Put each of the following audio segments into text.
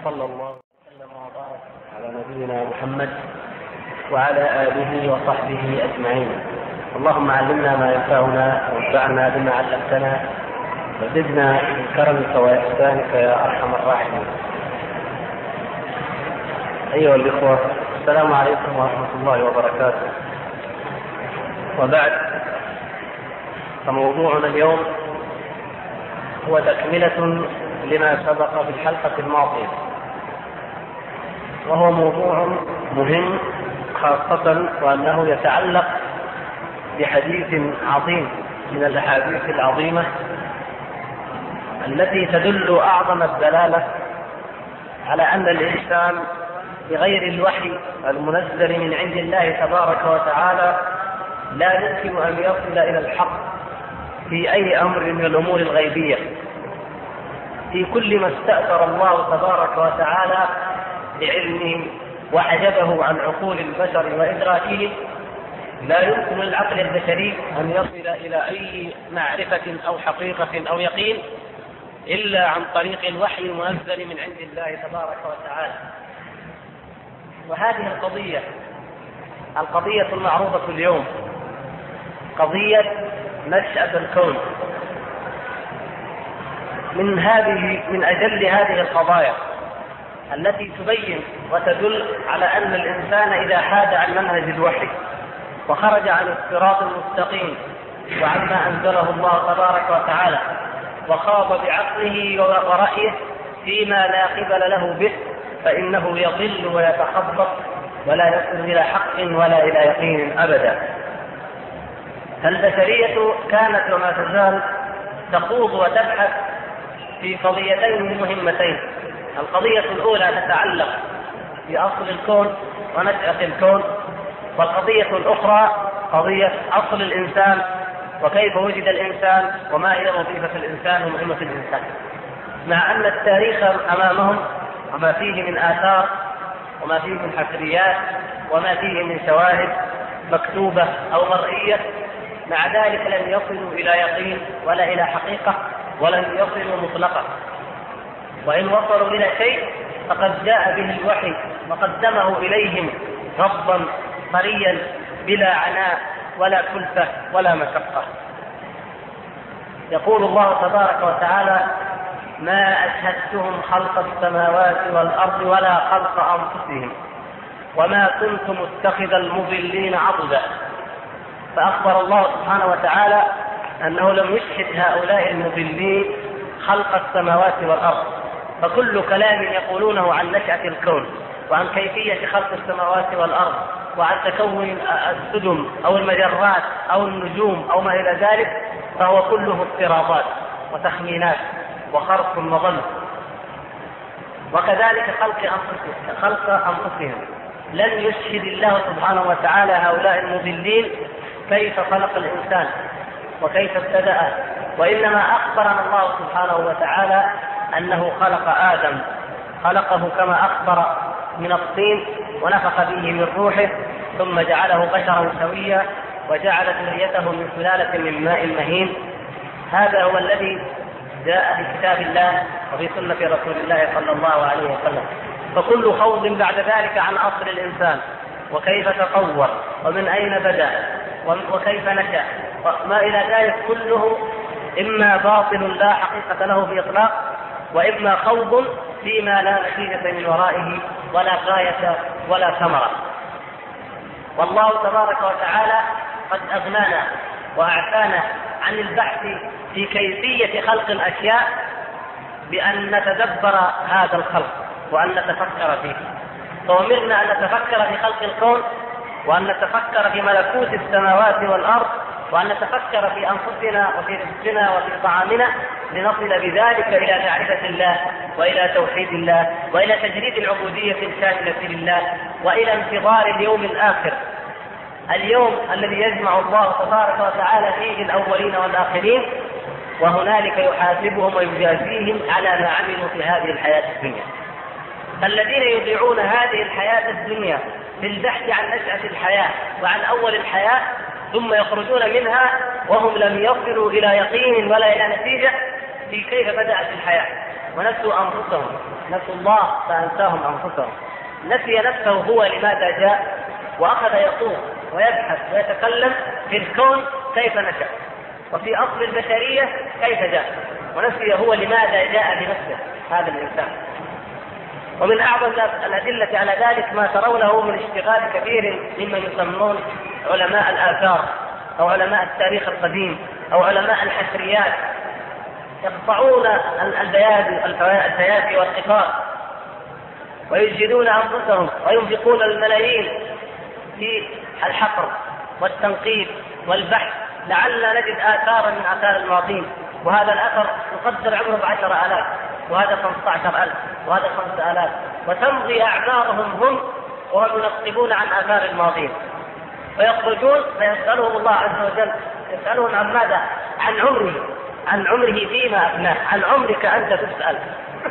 وصلى الله وسلم وبارك على نبينا محمد وعلى آله وصحبه أجمعين. اللهم علمنا ما ينفعنا وانفعنا بما علمتنا وزدنا من كرمك وإحسانك يا أرحم الراحمين. أيها الإخوة السلام عليكم ورحمة الله وبركاته. وبعد فموضوعنا اليوم هو تكملة لما سبق في الحلقة الماضية. وهو موضوع مهم خاصة وأنه يتعلق بحديث عظيم من الأحاديث العظيمة التي تدل أعظم الدلالة على أن الإنسان بغير الوحي المنزل من عند الله تبارك وتعالى لا يمكن أن يصل إلى الحق في أي أمر من الأمور الغيبية. في كل ما استأثر الله تبارك وتعالى بعلمه وحجبه عن عقول البشر وإدراكهم لا يمكن للعقل البشري أن يصل إلى أي معرفة أو حقيقة أو يقين إلا عن طريق الوحي المنزل من عند الله تبارك وتعالى. وهذه القضية القضية المعروضة اليوم قضية نشأة الكون. من هذه من أجل هذه القضايا. التي تبين وتدل على أن الإنسان إذا حاد عن منهج الوحي وخرج عن الصراط المستقيم وعما أنزله الله تبارك وتعالى وخاض بعقله ورأيه فيما لا قبل له به فإنه يضل ويتخبط ولا يصل إلى حق ولا إلى يقين أبدا. فالبشرية كانت وما تزال تخوض وتبحث في قضيتين مهمتين. القضية الأولى تتعلق بأصل الكون ونشأة الكون والقضية الأخرى قضية أصل الإنسان وكيف وجد الإنسان وما هي وظيفة الإنسان ومهمة الإنسان. مع أن التاريخ أمامهم وما فيه من آثار وما فيه من حفريات وما فيه من شواهد مكتوبة أو مرئية مع ذلك لم يصلوا إلى يقين ولا إلى حقيقة ولم يصلوا مطلقا. وإن وصلوا إلى شيء فقد جاء به الوحي وقدمه إليهم ربا طريا بلا عناء ولا كلفة ولا مشقة. يقول الله تبارك وتعالى ما أشهدتهم خلق السماوات والأرض ولا خلق أنفسهم وما كنت متخذ المضلين عضدا. فأخبر الله سبحانه وتعالى أنه لم يشهد هؤلاء المضلين خلق السماوات والأرض. فكل كلام يقولونه عن نشأة الكون وعن كيفية خلق السماوات والأرض وعن تكون السدم أو المجرات أو النجوم أو ما إلى ذلك فهو كله افتراضات وتخمينات وخرق وظن. وكذلك خلق أنفسهم خلق أنفسهم. لن يشهد الله سبحانه وتعالى هؤلاء المضلين كيف خلق الإنسان وكيف ابتدأ وإنما أخبرنا الله سبحانه وتعالى أنه خلق آدم خلقه كما أخبر من الطين ونفخ به من روحه ثم جعله بشرا سويا وجعل ذريته من سلالة من ماء مهين. هذا هو الذي جاء في كتاب الله وفي سنة رسول الله صلى الله عليه وسلم. فكل خوض بعد ذلك عن أصل الإنسان وكيف تطور ومن أين بدأ وكيف نشأ وما إلى ذلك كله إما باطل لا حقيقة له في إطلاق وإما خوض فيما لا نتيجة من ورائه ولا غاية ولا ثمرة. والله تبارك وتعالى قد أغنانا وأعفانا عن البحث في كيفية خلق الأشياء بأن نتدبر هذا الخلق وأن نتفكر فيه. فأمرنا أن نتفكر في خلق الكون وأن نتفكر في ملكوت السماوات والأرض وأن نتفكر في أنفسنا وفي رزقنا وفي طعامنا لنصل بذلك إلى معرفة الله وإلى توحيد الله وإلى تجريد العبودية الكاملة لله وإلى انتظار اليوم الآخر. اليوم الذي يجمع الله تبارك وتعالى فيه الأولين والآخرين وهنالك يحاسبهم ويجازيهم على ما عملوا في هذه الحياة الدنيا. الذين يضيعون هذه الحياة الدنيا في البحث عن نشأة الحياة وعن أول الحياة ثم يخرجون منها وهم لم يصلوا إلى يقين ولا إلى نتيجة في كيف بدأت الحياة. ونسوا أنفسهم. نسوا الله فأنساهم أنفسهم. نسي نفسه هو لماذا جاء؟ وأخذ يطوف ويبحث ويتكلم في الكون كيف نشأ. وفي أصل البشرية كيف جاء. ونسي هو لماذا جاء بنفسه هذا الإنسان. ومن أعظم الأدلة على ذلك ما ترونه من اشتغال كثير ممن يسمون علماء الآثار أو علماء التاريخ القديم أو علماء الحفريات يقطعون البيادي البيادي والقفار ويجهدون أنفسهم وينفقون الملايين في الحفر والتنقيب والبحث. لعلنا نجد آثارا من آثار الماضين وهذا الأثر يقدر عمره بعشر آلاف وهذا خمسة عشر ألف وهذا خمسة آلاف. وتمضي أعمارهم هم وهم ينقبون عن آثار الماضين ويخرجون فيسألهم الله عز وجل. يسألهم عن ماذا؟ عن عمره. عن عمره فيما أفناه. عن عمرك أنت تسأل.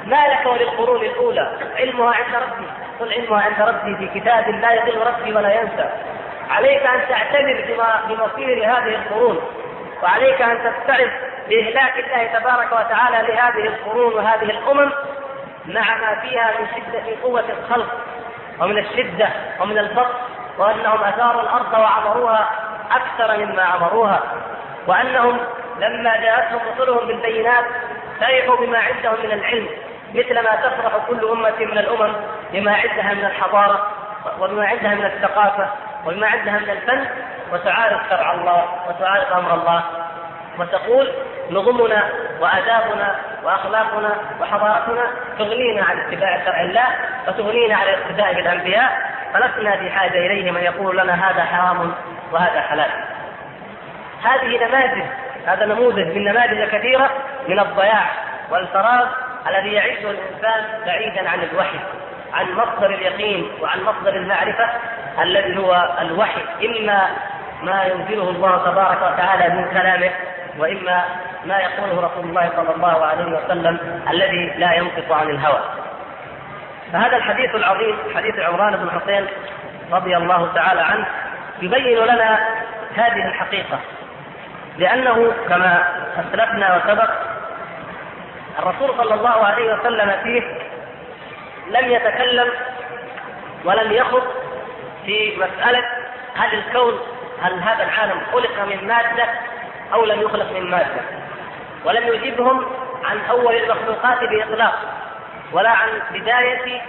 ما لك وللقرون الأولى؟ علمها عند ربي. قل علمها عند ربي في كتاب لا يضل ربي ولا ينسى. عليك أن تعتبر بمصير هذه القرون. وعليك أن تستعد بإهلاك الله تبارك وتعالى لهذه القرون وهذه الأمم مع ما فيها من شدة قوة الخلق ومن الشدة ومن البطش وأنهم أثاروا الأرض وعمروها أكثر مما عمروها وأنهم لما جاءتهم رسلهم بالبينات فرحوا بما عندهم من العلم مثل ما تفرح كل أمة من الأمم بما عندها من الحضارة وبما عندها من الثقافة وبما عندها من الفن وتعارف شرع الله وتعارف أمر الله وتقول نظمنا وآدابنا وأخلاقنا وحضارتنا تغنينا عن اتباع شرع الله وتغنينا عن الاقتداء بالأنبياء فلسنا بحاجة إليه من يقول لنا هذا حرام وهذا حلال. هذه نماذج هذا نموذج من نماذج كثيرة من الضياع والفراغ الذي يعيشه الإنسان بعيدا عن الوحي عن مصدر اليقين وعن مصدر المعرفة الذي هو الوحي. إما ما ينزله الله تبارك وتعالى من كلامه وإما ما يقوله رسول الله صلى الله عليه وسلم الذي لا ينطق عن الهوى. فهذا الحديث العظيم حديث عمران بن حسين رضي الله تعالى عنه يبين لنا هذه الحقيقة لأنه كما أسلفنا وسبق الرسول صلى الله عليه وسلم فيه لم يتكلم ولم يخض في مسألة هل الكون هل هذا العالم خلق من مادة أو لم يخلق من مادة ولم يجبهم عن أول المخلوقات بإطلاق ولا عن بداية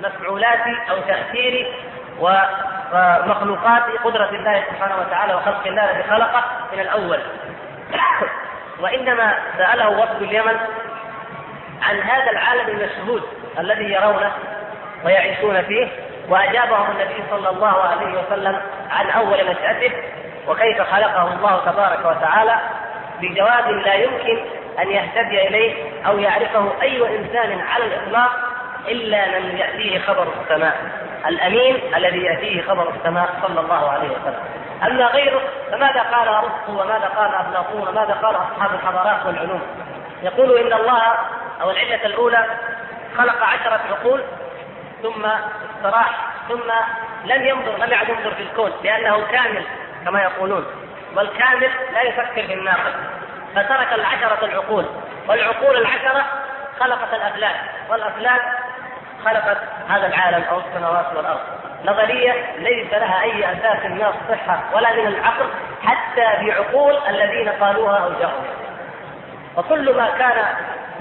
مفعولات أو تأثير ومخلوقات قدرة الله سبحانه وتعالى وخلق الله الذي خلقه من الأول. وإنما سأله وفد اليمن عن هذا العالم المشهود الذي يرونه ويعيشون فيه وأجابهم النبي صلى الله عليه وسلم عن أول نشأته وكيف خلقه الله تبارك وتعالى بجواب لا يمكن أن يهتدي إليه أو يعرفه أي إنسان على الإطلاق إلا من يأتيه خبر السماء. الأمين الذي يأتيه خبر السماء صلى الله عليه وسلم. أما غيره فماذا قال ارسطو وماذا قال افلاطون وماذا قال أصحاب الحضارات والعلوم؟ يقول إن الله أو العلة الأولى خلق عشرة عقول ثم استراح ثم لم ينظر لم يعد ينظر في الكون لأنه كامل. كما يقولون والكامل لا يفكر في الناقص فترك العشرة العقول والعقول العشرة خلقت الأفلاك والأفلاك خلقت هذا العالم أو السماوات والأرض. نظرية ليس لها أي أساس من الصحة ولا من العقل حتى بعقول الذين قالوها أو جاءوا وكل ما كان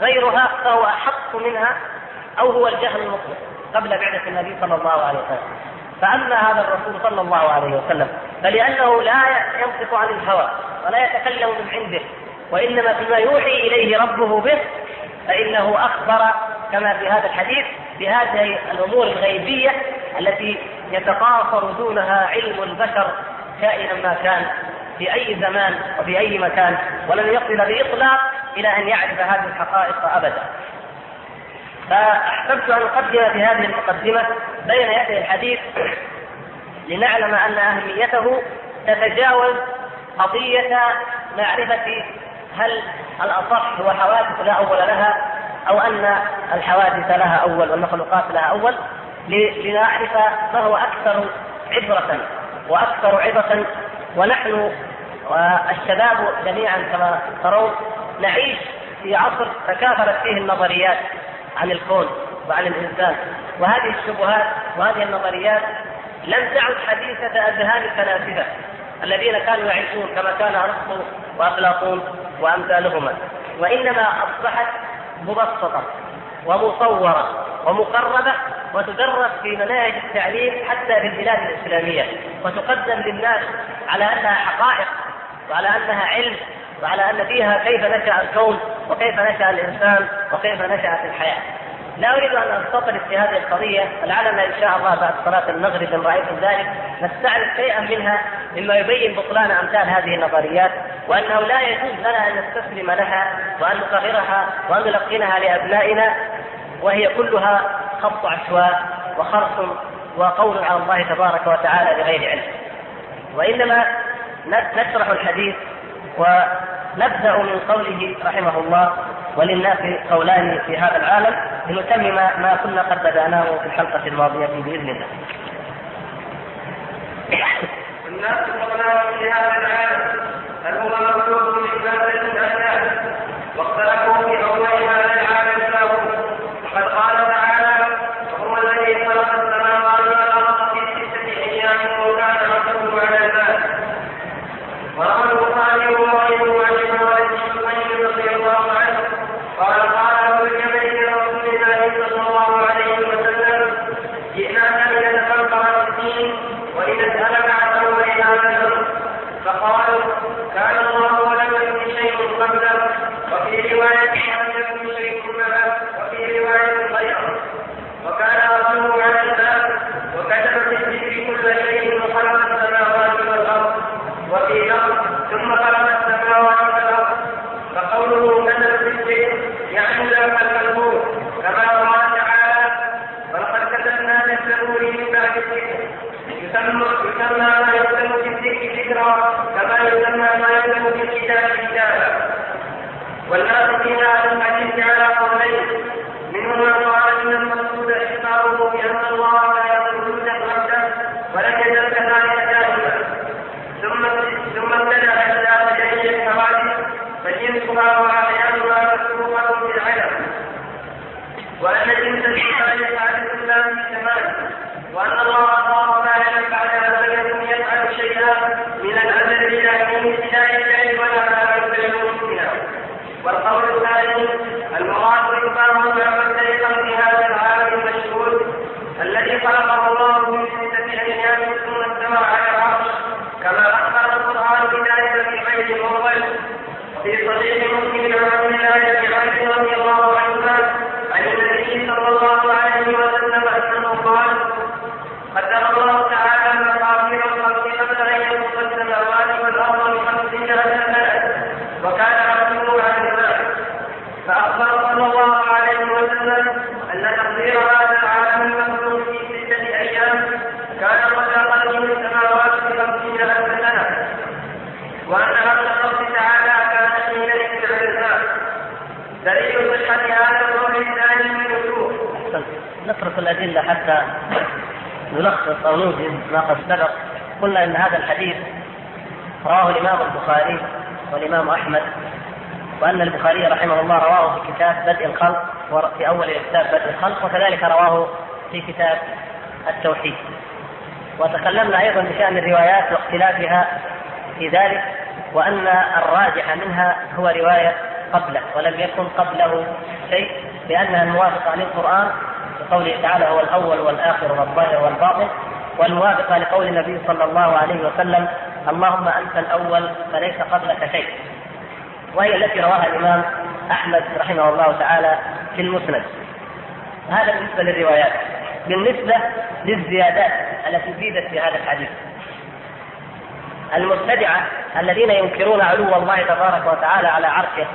غيرها فهو أحق منها أو هو الجهل المطلق قبل بعثة النبي صلى الله عليه وسلم. فأما هذا الرسول صلى الله عليه وسلم فلأنه لا ينطق عن الهوى ولا يتكلم من عنده وإنما فيما يوحي إليه ربه به فإنه أخبر كما في هذا الحديث بهذه الأمور الغيبية التي يتقاصر دونها علم البشر كائنا ما كان في أي زمان وفي أي مكان ولن يصل بإطلاق إلى أن يعرف هذه الحقائق أبدا. فأحببت أن أقدم في هذه المقدمة بين يدي الحديث لنعلم أن أهميته تتجاوز قضية معرفة هل الأصح هو حوادث لا أول لها أو أن الحوادث لها أول والمخلوقات لها أول لنعرف ما هو أكثر عبرة وأكثر عظة ونحن والشباب جميعا كما ترون نعيش في عصر تكاثرت فيه النظريات. عن الكون وعن الإنسان. وهذه الشبهات وهذه النظريات لم تعد حديثة أذهان الفلاسفة الذين كانوا يعيشون كما كان أرسطو وأفلاطون وأمثالهما. وإنما أصبحت مبسطة ومصورة ومقربة وتدرس في مناهج التعليم حتى في البلاد الإسلامية. وتقدم للناس على أنها حقائق وعلى أنها علم وعلى أن فيها كيف نشأ الكون وكيف نشأ الإنسان وكيف نشأت الحياة. لا أريد أن استطرد في هذه القضية لعلنا إن شاء الله بعد صلاة المغرب إن رأيتم ذلك نستعرض شيئا منها مما يبين بطلان أمثال هذه النظريات وأنه لا يجوز لنا أن نستسلم لها وأن نصغرها وأن نلقنها لأبنائنا وهي كلها خط عشواء وخرص وقول على الله تبارك وتعالى بغير علم. وإنما نشرح الحديث ونبدا من قوله رحمه الله وللناس قولان في هذا العالم لنتمم ما كنا قد بدأناه في الحلقة الماضية بإذن الله. الناس قولان في هذا العالم هل هو مخلوق نترك الأدلة حتى نلخص أو نوجز ما قد سبق. قلنا أن هذا الحديث رواه الإمام البخاري والإمام أحمد وأن البخاري رحمه الله رواه في كتاب بدء الخلق في أول كتاب بدء الخلق وكذلك رواه في كتاب التوحيد. وتكلمنا أيضا بشأن الروايات واختلافها في ذلك وأن الراجح منها هو رواية قبله ولم يكن قبله شيء لأنها الموافقة للقرآن بقوله تعالى هو الأول والآخر والظاهر والباطن والموافقة لقول النبي صلى الله عليه وسلم اللهم أنت الأول فليس قبلك شيء. وهي التي رواها الإمام أحمد رحمه الله تعالى في المسند. هذا بالنسبة للروايات. بالنسبة للزيادات التي زيدت في هذا الحديث. المبتدعة الذين ينكرون علو الله تبارك وتعالى على عرشه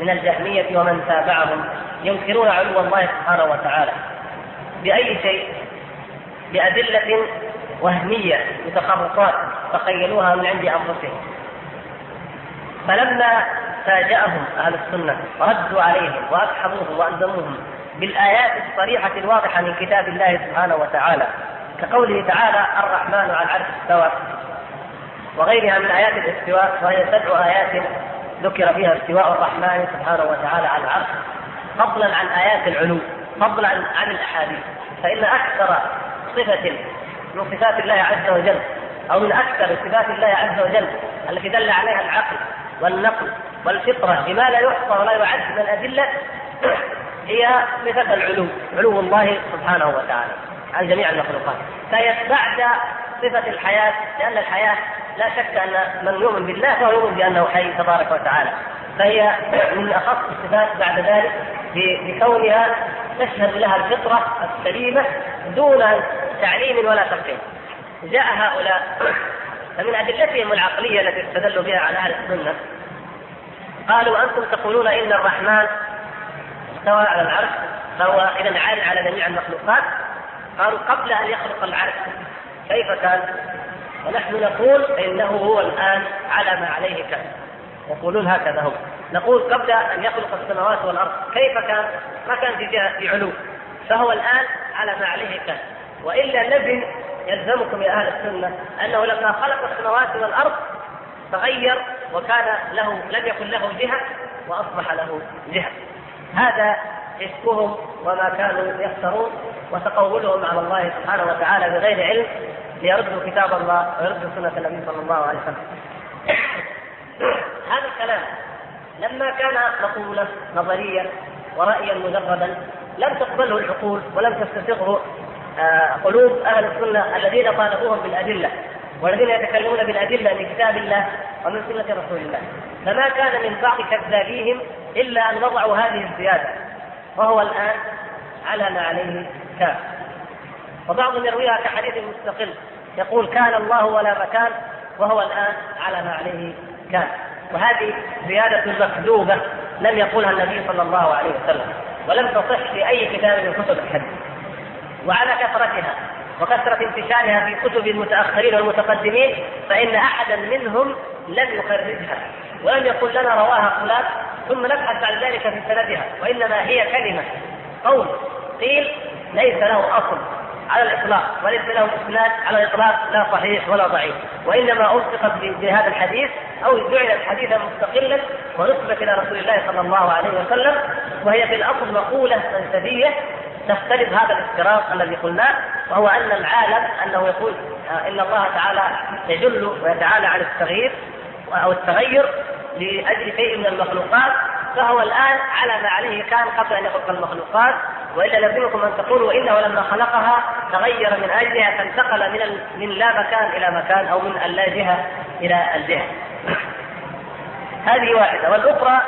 من الجهمية ومن تابعهم ينكرون علو الله سبحانه وتعالى. بأي شيء؟ بأدلة وهمية بتخرصات تخيلوها من عند أنفسهم. فلما فاجأهم أهل السنة ردوا عليهم وأسحبوهم وألزموهم بالآيات الصريحة الواضحة من كتاب الله سبحانه وتعالى كقوله تعالى الرحمن على العرش استوى. وغيرها من آيات الاستواء وهي سبع آيات ذكر فيها استواء الرحمن سبحانه وتعالى على العرش فضلا عن آيات العلو. فضلا عن الأحاديث فإن أكثر صفة من صفات الله عز وجل أو من أكثر صفات الله عز وجل التي دل عليها العقل والنقل والفطرة بما لا يحصى ولا يعد من الأدلة هي صفة العلو علو الله سبحانه وتعالى عن جميع المخلوقات. بعد صفة الحياة لأن الحياة لا شك أن من يؤمن بالله فهو يؤمن بأنه حي تبارك وتعالى. فهي من أخص الصفات بعد ذلك بكونها تشهد لها الفطرة السليمة دون تعليم ولا تقييم جاء هؤلاء فمن أدلتهم العقلية التي استدلوا بها على أهل السنة قالوا أنتم تقولون إن الرحمن استوى على العرش فهو إذا عال على جميع المخلوقات. قالوا قبل أن يخلق العرش كيف كان؟ ونحن نقول إنه هو الآن على ما عليه كان. يقولون هكذا هم نقول قبل أن يخلق السماوات والأرض كيف كان؟ ما كان في جهة في علو فهو الآن على ما عليه كان وإلا لازم يلزمكم يا أهل السنة أنه لما خلق السماوات والأرض تغير وكان له لم يكن له جهة وأصبح له جهة هذا إفكهم وما كانوا يفترون وتقولهم على الله سبحانه وتعالى بغير علم ليردوا كتاب الله ويردوا سنة النبي صلى الله عليه وسلم. لما كان مقولة نظريا ورأيا مجردا لم تقبله العقول ولم تستسغه آه، قلوب أهل السنة الذين طالبوهم بالأدلة والذين يتكلمون بالأدلة من كتاب الله ومن سنة رسول الله. فما كان من بعض كذابيهم إلا أن وضعوا هذه الزيادة وهو الآن على ما عليه كان وبعضهم يرويها كحديث مستقل يقول كان الله ولا مكان وهو الآن على ما عليه كان وهذه زيادة مكذوبة لم يقولها النبي صلى الله عليه وسلم ولم تصح في أي كتاب من كتب الحديث. وعلى كثرتها وكثرة انتشارها في كتب المتأخرين والمتقدمين فإن أحدا منهم لم يخرجها ولم يقل لنا رواها فلان ثم نبحث بعد ذلك في سندها وإنما هي كلمة قول قيل ليس له أصل. على الإطلاق وليس له إسناد على الإطلاق لا صحيح ولا ضعيف. وإنما الصقت بهذا الحديث أو جعلت حديثا مستقلا ونسبت إلى رسول الله صلى الله عليه وسلم وهي في الأصل مقولة فلسفية تختلف هذا الافتراض الذي قلناه وهو أن العالم أنه يقول آه، إن الله تعالى يجل ويتعالى عن التغيير أو التغير لأجل شيء من المخلوقات فهو الآن على ما عليه كان قبل أن يخلق المخلوقات وإلا لزمكم ان تقولوا انه لما خلقها تغير من أجلها فانتقل من من لا مكان إلى مكان أو من اللا جهة إلى الجهة. هذه واحدة والأخرى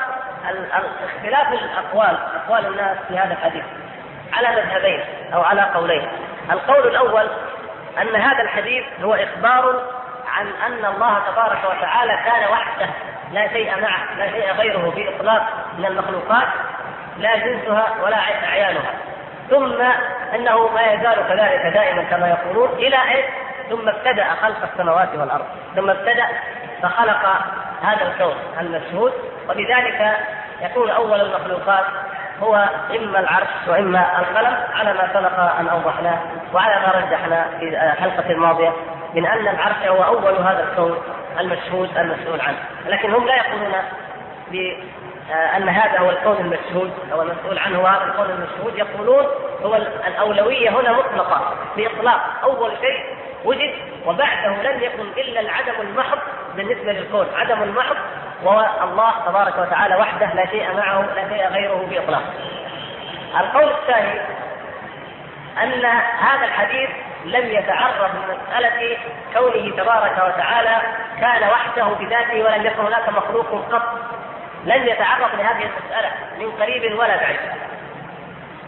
اختلاف الأقوال أقوال الناس في هذا الحديث على مذهبين أو على قولين. القول الأول أن هذا الحديث هو إخبار عن أن الله تبارك وتعالى كان وحده. لا شيء معه لا شيء غيره باطلاق من المخلوقات لا جنسها ولا اعيانها ثم أنه ما يزال كذلك دائما كما يقولون إلى إيش؟ ثم ابتدأ خلق السماوات والأرض. ثم ابتدأ فخلق هذا الكون المشهود. وبذلك يكون أول المخلوقات هو إما العرش وإما القلم على ما سبق أن اوضحناه وعلى ما رجحنا في الحلقة الماضية. من أن العرش هو أول هذا الكون المشهود المسؤول عنه، لكن هم لا يقولون بان هذا هو الكون المشهود. أو المسؤول عنه هذا الكون المشهود. يقولون هو الأولوية هنا مطلقة باطلاق أول شيء وجد وبعده لم يكن إلا العدم المحض بالنسبة للكون، عدم المحض وهو الله تبارك وتعالى وحده لا شيء معه لا شيء غيره بإطلاق. القول الثاني أن هذا الحديث لم يتعرض لمسألة كونه تبارك وتعالى كان وحده بذاته ولم يكن هناك مخلوق قط. لم يتعرض لهذه المسألة من قريب ولا بعيد.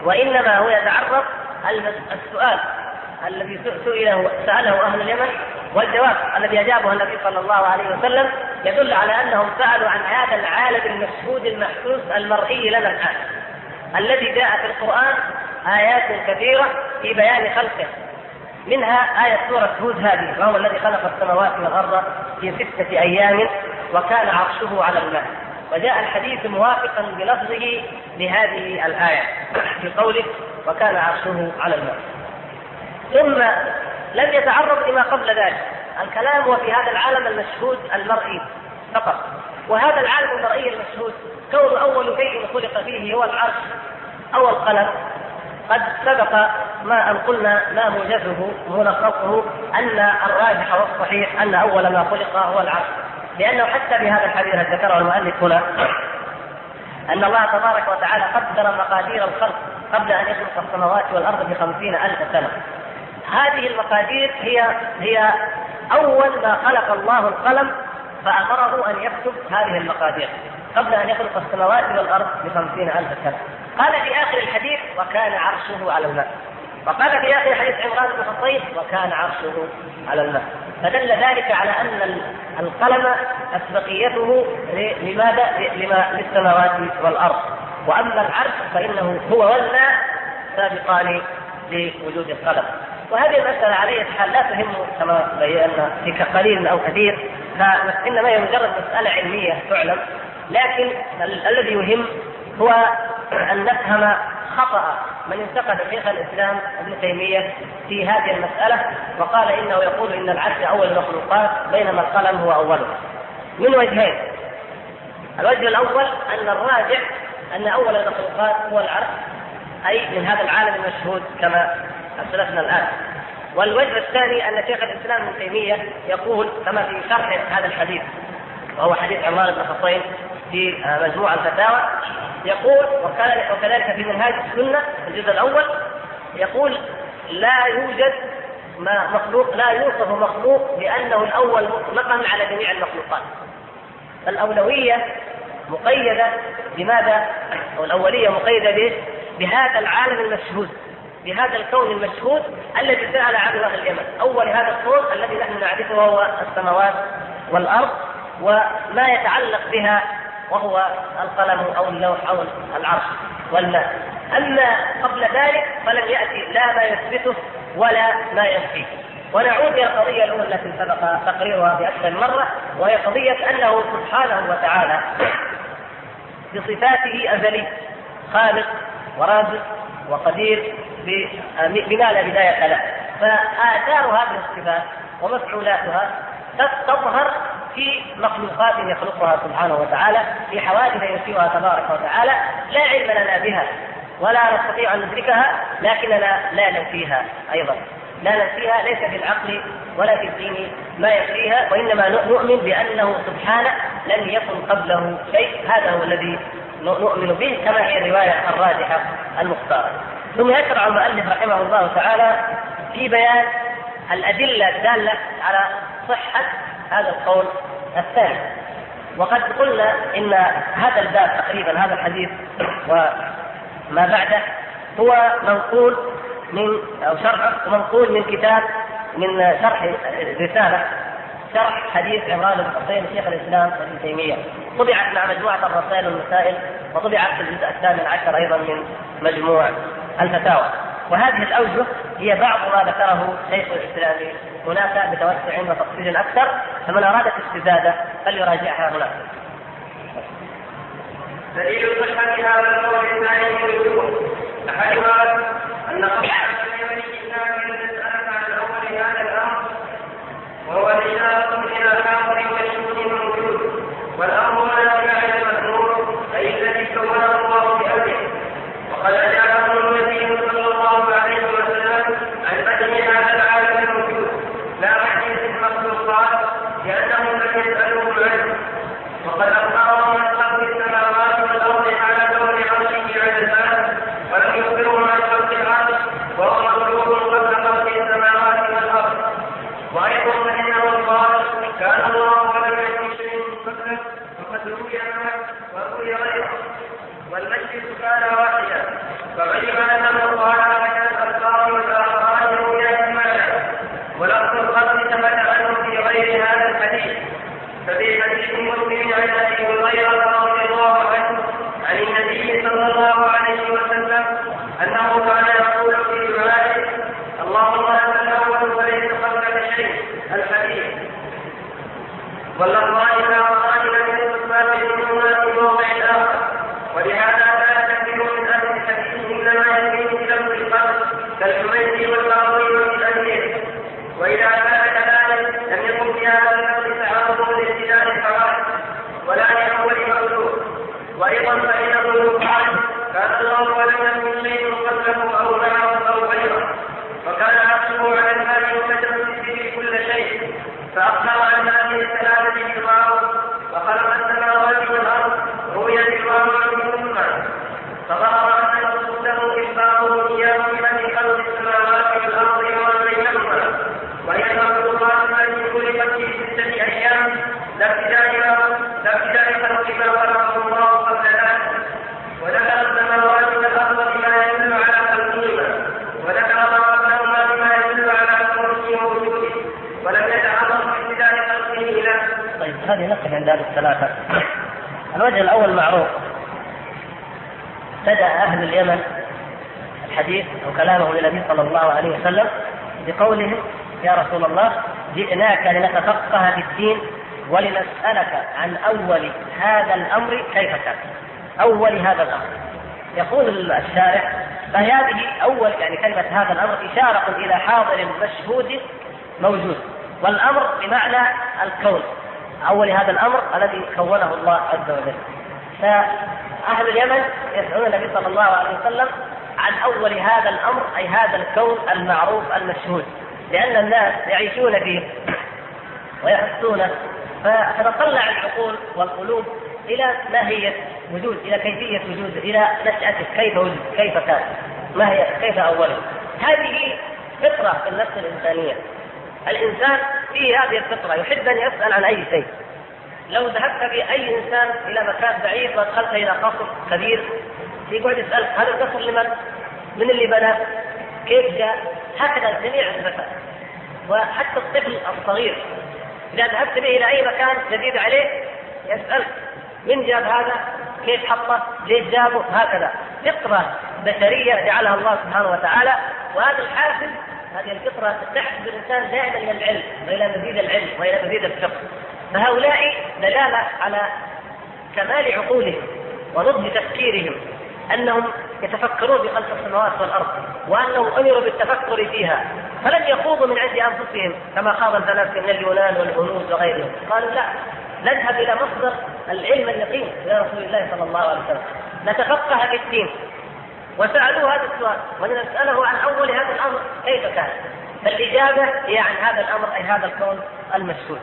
وإنما هو يتعرض السؤال الذي سئله سأله أهل اليمن والجواب الذي أجابه النبي صلى الله عليه وسلم يدل على أنهم سألوا عن هذا العالم المشهود المحسوس المرئي لنا الآن. الذي جاء في القرآن آيات كثيرة في بيان خلقه. منها آية سورة هود هذه وهو الذي خلق السماوات والأرض في ستة أيام وكان عرشه على الماء. وجاء الحديث موافقا بلفظه لهذه الآية في قوله وكان عرشه على الماء ثم لم يتعرض لما قبل ذلك. الكلام هو في هذا العالم المشهود المرئي فقط. وهذا العالم المرئي المشهود كون أول شيء خلق فيه هو العرش أو القلم. قد سبق ما أن قلنا ما موجزه ملخصه أن الراجح والصحيح أن أول ما خلق هو العرش لأنه حتى بهذا الحديث الذي ذكره المؤلف هنا أن الله تبارك وتعالى قدر مقادير الخلق قبل أن يخلق السماوات والأرض بخمسين ألف سنة. هذه المقادير هي هي أول ما خلق الله القلم فأمره أن يكتب هذه المقادير قبل أن يخلق السماوات والأرض بخمسين ألف سنة. قال في آخر الحديث وكان عرشه على الماء. وقال في آخر حديث عمران بن حصين وكان عرشه على الماء. فدل ذلك على أن القلم أسبقيته لماذا؟ لما للسماوات والأرض. وأما العرش فإنه هو والماء سابقان لوجود القلم. وهذه المسألة على أي حال لا تهم كما بينا في قليل أو كثير. فإنما هي مجرد مسألة علمية تعلم. لكن الذي يهم هو أن نفهم خطأ من انتقد شيخ الإسلام ابن تيمية في هذه المسألة وقال إنه يقول إن العرش أول المخلوقات بينما القلم هو أوله. من وجهين؟ الوجه الأول أن الراجع أن أول المخلوقات هو العرش أي من هذا العالم المشهود كما أسلفنا الآن. والوجه الثاني أن شيخ الإسلام ابن تيمية يقول كما في شرح هذا الحديث وهو حديث عمران بن حصين في مجموع الفتاوى يقول وكذلك في منهاج السنة الجزء الأول يقول لا يوجد ما مخلوق لا يوصف مخلوق بأنه الأول مطلقا على جميع المخلوقات الاولويه مقيدة بماذا؟ أو الأولية مقيدة به بهذا العالم المشهود بهذا الكون المشهود الذي سأل عنه أهل اليمن، أول هذا الكون الذي نحن نعرفه هو السماوات والأرض وما يتعلق بها وهو القلم أو اللوح أو العرش والماء. أما قبل ذلك فلم يأتي لا ما يثبته ولا ما ينفيه. ونعود إلى القضية الأولى التي سبق تقريرها بأكثر مرة وهي قضية أنه سبحانه وتعالى بصفاته ازلي خالق ورازق وقدير بما لا بداية له. فآثار هذه الصفات ومفعولاتها تظهر في مخلوقات يخلقها سبحانه وتعالى في حوادث ينشئها تبارك وتعالى لا علم لنا بها ولا نستطيع أن ندركها لكننا لا ننفيها أيضا. لا ننفيها ليس في العقل ولا في الدين ما يكفيها وإنما نؤمن بأنه سبحانه لم يكن قبله شيء. هذا هو الذي نؤمن به كما هي الرواية الراجحة المختارة. ثم يشرع المؤلف رحمه الله تعالى في بيان الأدلة الدالة على صحة هذا القول الثاني. وقد قلنا إن هذا الباب تقريبا هذا الحديث وما بعده هو منقول من أو شرح منقول من كتاب من شرح رسالة شرح حديث عمران بن حسين شيخ الإسلام ابن تيمية. طبعت مع مجموعة الرسائل والمسائل وطبعت في الجزء الثامن عشر أيضا من مجموع الفتاوى. وهذه الأوجه هي بعض ما ذكره شيخ الإسلام هناك بتوسع وتفصيل أكثر فمن أراد الاستزادة فليراجعها هناك. دليل صحة هذا القول الثاني من الوجوه. أحدها أن قبل اليمن الإسلام يسألك عن أول هذا الأمر وهو إشارة إلى حاضر مشهود موجود والأمر لا فعل المذموم أي الذي كونه الله بأمره. وقد أجابه النبي صلى الله عليه وسلم عن بدء هذا العالم الموجود لا عن جنس المخلوقات لأنهم لم يسألوه عنه وقد أخبرهم عن خلق السماوات والأرض على دور عرشه على الباب ولم يخبرهم عن خلق العرش وهو مخلوق قبل خلق السماوات والأرض وأيضا فإنه قال كان الله ولم يكن شيء قبله وروي غيره. والمجلس كان واحدا. عنه في غير هذا الحديث. ففي حديث عن أبي هريرة رضي الله عنه عن النبي صلى الله عليه وسلم أنه كان يقول في دعائه اللهم انت الأول شيء الحديث لم يثبت منهما في موضع اخر ولهذا كان كثير من أهل الحديث انما يميل إلى القلب كالحميدي والباطل والانبياء واذا كان كذلك لم يكن في هذا اللفظ تعارض لابتداء الحوادث ولا هذه نقل عند أهل الثلاثة. الوجه الأول معروف. بدأ أهل اليمن الحديث أو كلامه للنبي صلى الله عليه وسلم بقولهم يا رسول الله جئناك لنتفقه في الدين ولنسألك عن أول هذا الأمر كيف كان؟ أول هذا الأمر. يقول الشارع فهذه أول يعني كلمة هذا الأمر إشارة إلى حاضر مشهود موجود والأمر بمعنى الكون. أول هذا الأمر الذي كونه الله عز وجل. فأهل اليمن يسألون النبي صلى الله عليه وسلم عن أول هذا الأمر أي هذا الكون المعروف المشهود. لأن الناس يعيشون فيه ويحسونه. فتتطلع العقول والقلوب إلى ماهية وجود إلى كيفية وجود إلى نشأته كيف وجد كيف كان ما هي كيف أوله. هذه فطرة في النفس الإنسانية. الإنسان فيه هذه الفطرة يحب أن يسأل عن أي شيء لو ذهبت بأي إنسان إلى مكان بعيد وادخلت إلى قصر كبير يقعد يسألك هذا القصر لمن؟ من اللي بنى؟ كيف جاء؟ هكذا جميع الصفات وحتى الطفل الصغير إذا ذهبت به إلى أي مكان جديد عليه يسألك من جاب هذا؟ كيف حطه؟ ليش جابه؟ هكذا فطرة بشرية جعلها الله سبحانه وتعالى وهذا الحافز هذه الفطرة تحفز الإنسان دائما إلى العلم وإلى مزيد العلم وإلى مزيد الفقه. فهؤلاء دلالة على كمال عقولهم ونضج تفكيرهم أنهم يتفكرون بخلق السماوات والأرض وأنهم أمروا بالتفكر فيها فلم يخوضوا من عند أنفسهم كما خاض الفلاسفه من اليونان والهنود وغيرهم. قالوا لا نذهب إلى مصدر العلم اليقين إلى رسول الله صلى الله عليه وسلم. نتفقه في الدين. وسألوه هذا السؤال ونساله عن أول هذا الأمر كيف كان؟ فالإجابة هي عن هذا الأمر أي هذا الكون المشهود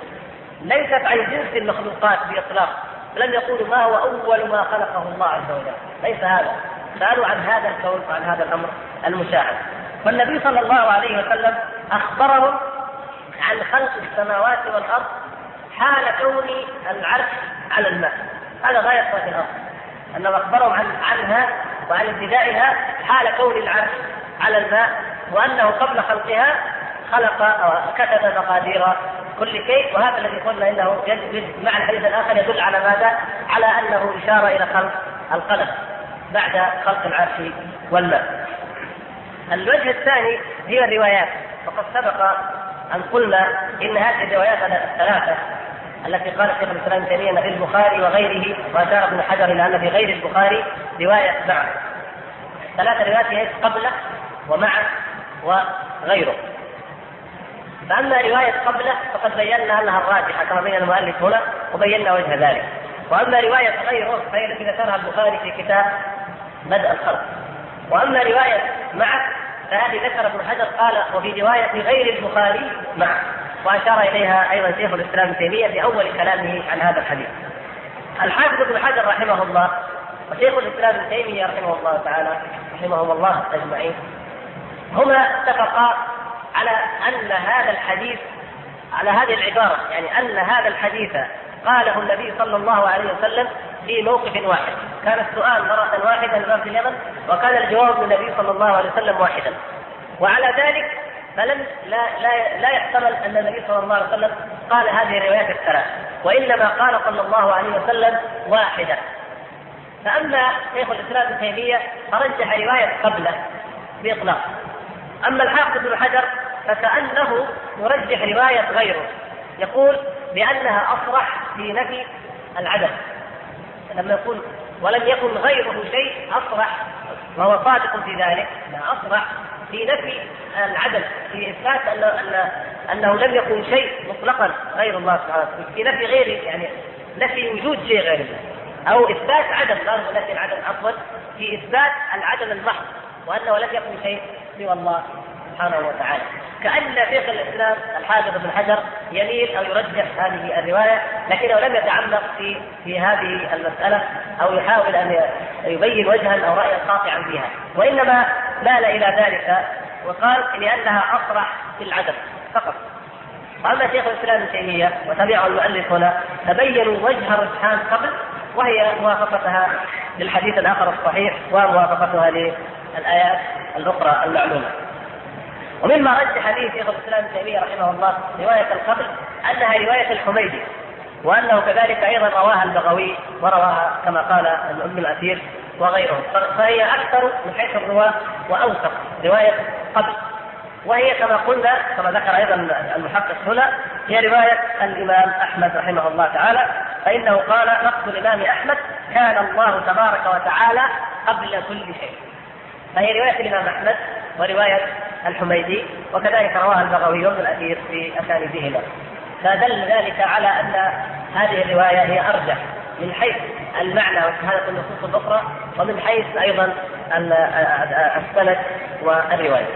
ليست عن جنس المخلوقات بإطلاق لم يقولوا ما هو أول ما خلقه الله عز وجل. ليس هذا. سألوا عن هذا الكون وعن هذا الأمر المشاهد فالنبي صلى الله عليه وسلم اخبرهم عن خلق السماوات والأرض حال كون العرش على الماء. هذا غاية صفات الأرض. أنه أخبرهم عن عنها وعن ابتدائها حال كون العرش على الماء وأنه قبل خلقها خلق أو كتب مقادير كل شيء وهذا الذي قلنا إنه مع الحديث الآخر يدل على ماذا؟ على أنه إشارة إلى خلق القلم بعد خلق العرش والماء. الوجه الثاني هي الروايات وقد سبق أن قلنا إن هذه الروايات الثلاثه التي قال شيخ الإسلام ابن تيمية في البخاري وغيره واشار ابن حجر إلى أن في غير البخاري رواية مع ثلاث روايات هي قبله ومع وغيره. فأما رواية قبله فقد بينا أنها الراجحة كما بين المؤلف هنا وبينا وجه ذلك. وأما رواية غيره فهي التي ذكرها البخاري في كتاب بدء الخلق. وأما رواية معه فهذه ذكر ابن حجر قال وفي رواية غير البخاري معه. وأشار إليها أيضا شيخ الإسلام ابن تيمية في أول كلامه عن هذا الحديث. الحافظ ابن حجر رحمه الله وشيخ الإسلام ابن تيمية رحمه الله تعالى رحمهم الله أجمعين هما اتفقا على أن هذا الحديث على هذه العبارة يعني أن هذا الحديث قاله النبي صلى الله عليه وسلم في موقف واحد، كان السؤال مرة واحدة لباب اليمن وكان الجواب من النبي صلى الله عليه وسلم واحدا. وعلى ذلك فلم لا لا لا يحتمل أن النبي صلى الله عليه وسلم قال هذه الروايات الثلاث، وإنما قال صلى الله عليه وسلم واحدا. فأما شيخ الإسلام ابن تيمية فرجح رواية قبله بإطلاق. أما الحافظ ابن حجر فكأنه يرجح رواية غيره يقول بأنها أصرح في نفي العدم لما يقول ولم يكن غيره شيء أصرح وهو صادق في ذلك أصرح في نفي العدم في إثبات ان ان أنه لم يكن شيء مطلقا غير الله سبحانه وتعالى في نفي غير يعني نفي وجود شيء غير الله أو إثبات عدم لا نفي العدم عفوا في إثبات العدم المحض وأنه لم يكن شيء سوى الله. سبحانه وتعالى. كأن شيخ الإسلام الحافظ بن حجر يميل أو يرجح هذه الرواية لكنه لم يتعمق في في هذه المسألة أو يحاول أن يبين وجها أو رأيا قاطعا فيها. وإنما مال إلى ذلك وقال لأنها أصرح في العدم فقط. وأما شيخ الإسلام ابن تيمية وتبعه المؤلف هنا تبينوا وجه الرجحان قبل وهي موافقتها للحديث الآخر الصحيح وموافقتها للآيات الأخرى المعلومة. ومما رجح به شيخ الإسلام ابن رحمه الله رواية القبل أنها رواية الحميدي وأنه كذلك أيضا رواها البغوي ورواها كما قال ابن الأثير وغيرهم فهي أكثر من حيث الرواة وأوثق رواية قبل وهي كما قلنا كما ذكر أيضا المحقق هنا هي رواية الإمام أحمد رحمه الله تعالى فإنه قال نقص الإمام أحمد كان الله تبارك وتعالى قبل كل شيء. فهي رواية الإمام أحمد ورواية الحميدي وكذلك رواها البغوي وابن الأثير في أسانيدهما فدل ذلك على أن هذه الرواية هي أرجح من حيث المعنى وشهاده النصوص الأخرى ومن حيث أيضا السند والرواية.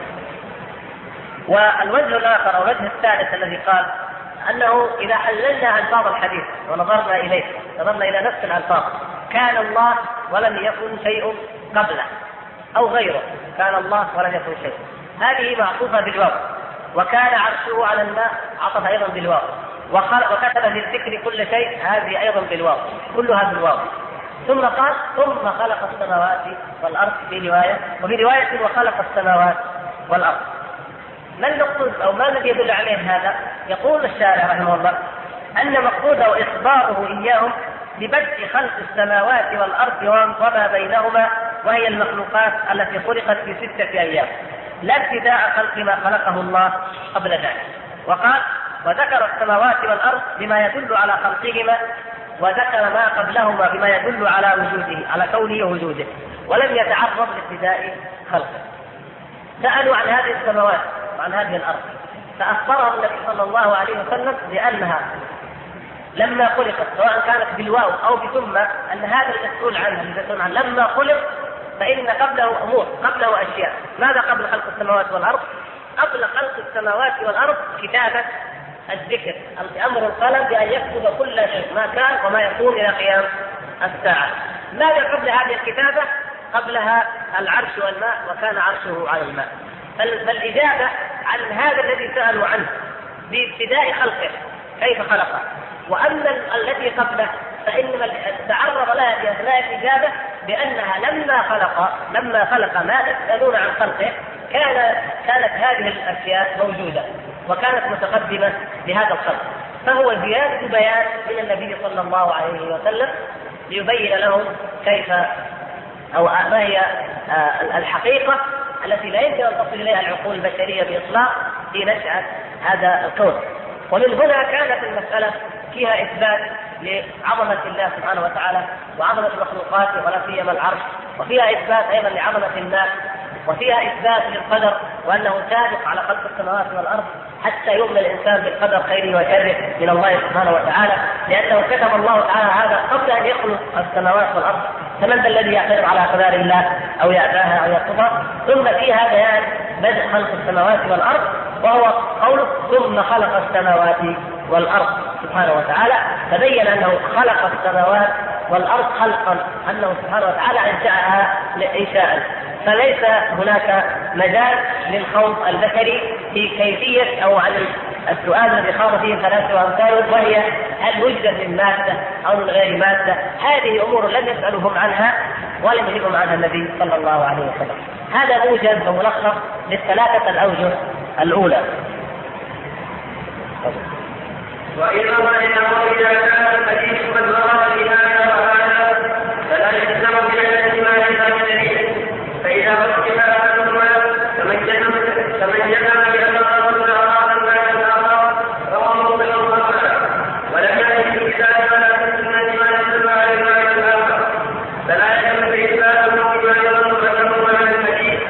والوجه الآخر أو الوجه الثالث الذي قال أنه إذا حللنا ألفاظ الحديث ونظرنا إليه نظرنا إلى نفس الألفاظ كان الله ولم يكن شيء قبله أو غيره كان الله ولم يكن شيء هذه معطوفة بالواو. وكان عرشه على الماء عطف أيضا بالواو. وكتب في الذكر كل شيء هذه أيضا بالواو. كلها بالواو. ثم قال ثم خلق السماوات والأرض في روايه وفي رواية وخلق السماوات والأرض. ما المقصود أو ما الذي يدل عليه هذا؟ يقول الشارع رحمه الله أن مقصوده إخباره إياهم ببدء خلق السماوات والأرض وما بينهما وهي المخلوقات التي خلقت في ستة أيام. لا ابتداء خلق ما خلقه الله قبل ذلك. وقال وذكر السماوات والأرض بما يدل على خلقهما وذكر ما قبلهما بما يدل على وجوده على كونه وجوده ولم يتعرض لابتداء خلقه. سألوا عن هذه السماوات وعن هذه الأرض فأخبرهم النبي صلى الله عليه وسلم بأنها لما خلقت سواء كانت بالواو أو بثم أن هذا المسؤول عنها المسؤول عنه لما خلق فإن قبله أمور قبله أشياء ماذا قبل خلق السماوات والأرض؟ قبل خلق السماوات والأرض كتابه الذكر أمر القلم بأن يكتب كل شيء ما كان وما يكون إلى قيام الساعة ماذا قبل هذه الكتابة؟ قبلها العرش والماء وكان عرشه على الماء فالإجابة عن هذا الذي سألوا عنه بابتداء خلقه كيف خلقه واما التي قبله فإنما تعرض لها في اثناء الاجابه بأنها لما خلق لما خلق ما تسالون عن خلقه كان كانت هذه الأشياء موجودة وكانت متقدمة لهذا الخلق. فهو زيادة بيان من النبي صلى الله عليه وسلم ليبين لهم كيف أو ما هي آه، الحقيقة التي لا يمكن أن تصل إليها العقول البشرية بإطلاق في نشأة هذا الكون. ومن هنا كانت المسألة فيها إثبات لعظمة الله سبحانه وتعالى وعظمة مخلوقاته ولا سيما العرش. وفيها إثبات أيضا لعظمة الناس وفيها إثبات للقدر وأنه سابق على خلق السماوات والأرض حتى يؤمن الإنسان بالقدر خيره وشره من الله سبحانه وتعالى لأنه كتب الله تعالى هذا قبل أن يخلق السماوات والأرض. فمن ذا الذي يعترض على أقدار الله أو يأباها أو يرفضها ثم فيها بيان بدء خلق السماوات والأرض وهو قوله ثم خلق السماوات والأرض سبحانه وتعالى تبين أنه خلق السماوات والأرض خلقا أنه سبحانه وتعالى أنشأها انشاء فليس هناك مجال للخوض البشري في كيفية أو عن السؤال الذي خاض فيه الفلاسفة وامثاله وهي هل وجدت من مادة أو من غير مادة؟ هذه أمور لم يسألهم عنها ولم يجبهم عنها النبي صلى الله عليه وسلم. هذا موجز وملخص للثلاثة الأوجه الأولى. وإذا إنه إذا كان الحديث قد بهذا وهذا فلا يلزم بأن ما يلزم فإذا ركب أحدهما فمن جزم فمن جزم بأن الرسول أراد الناس الآخر فهو مبطل خطأ ولم يأتي في الكتاب ولا في السنة ما يدل على المعنى الآخر فلا يلزم بإثبات الحكم أيضا مقدم على الحديث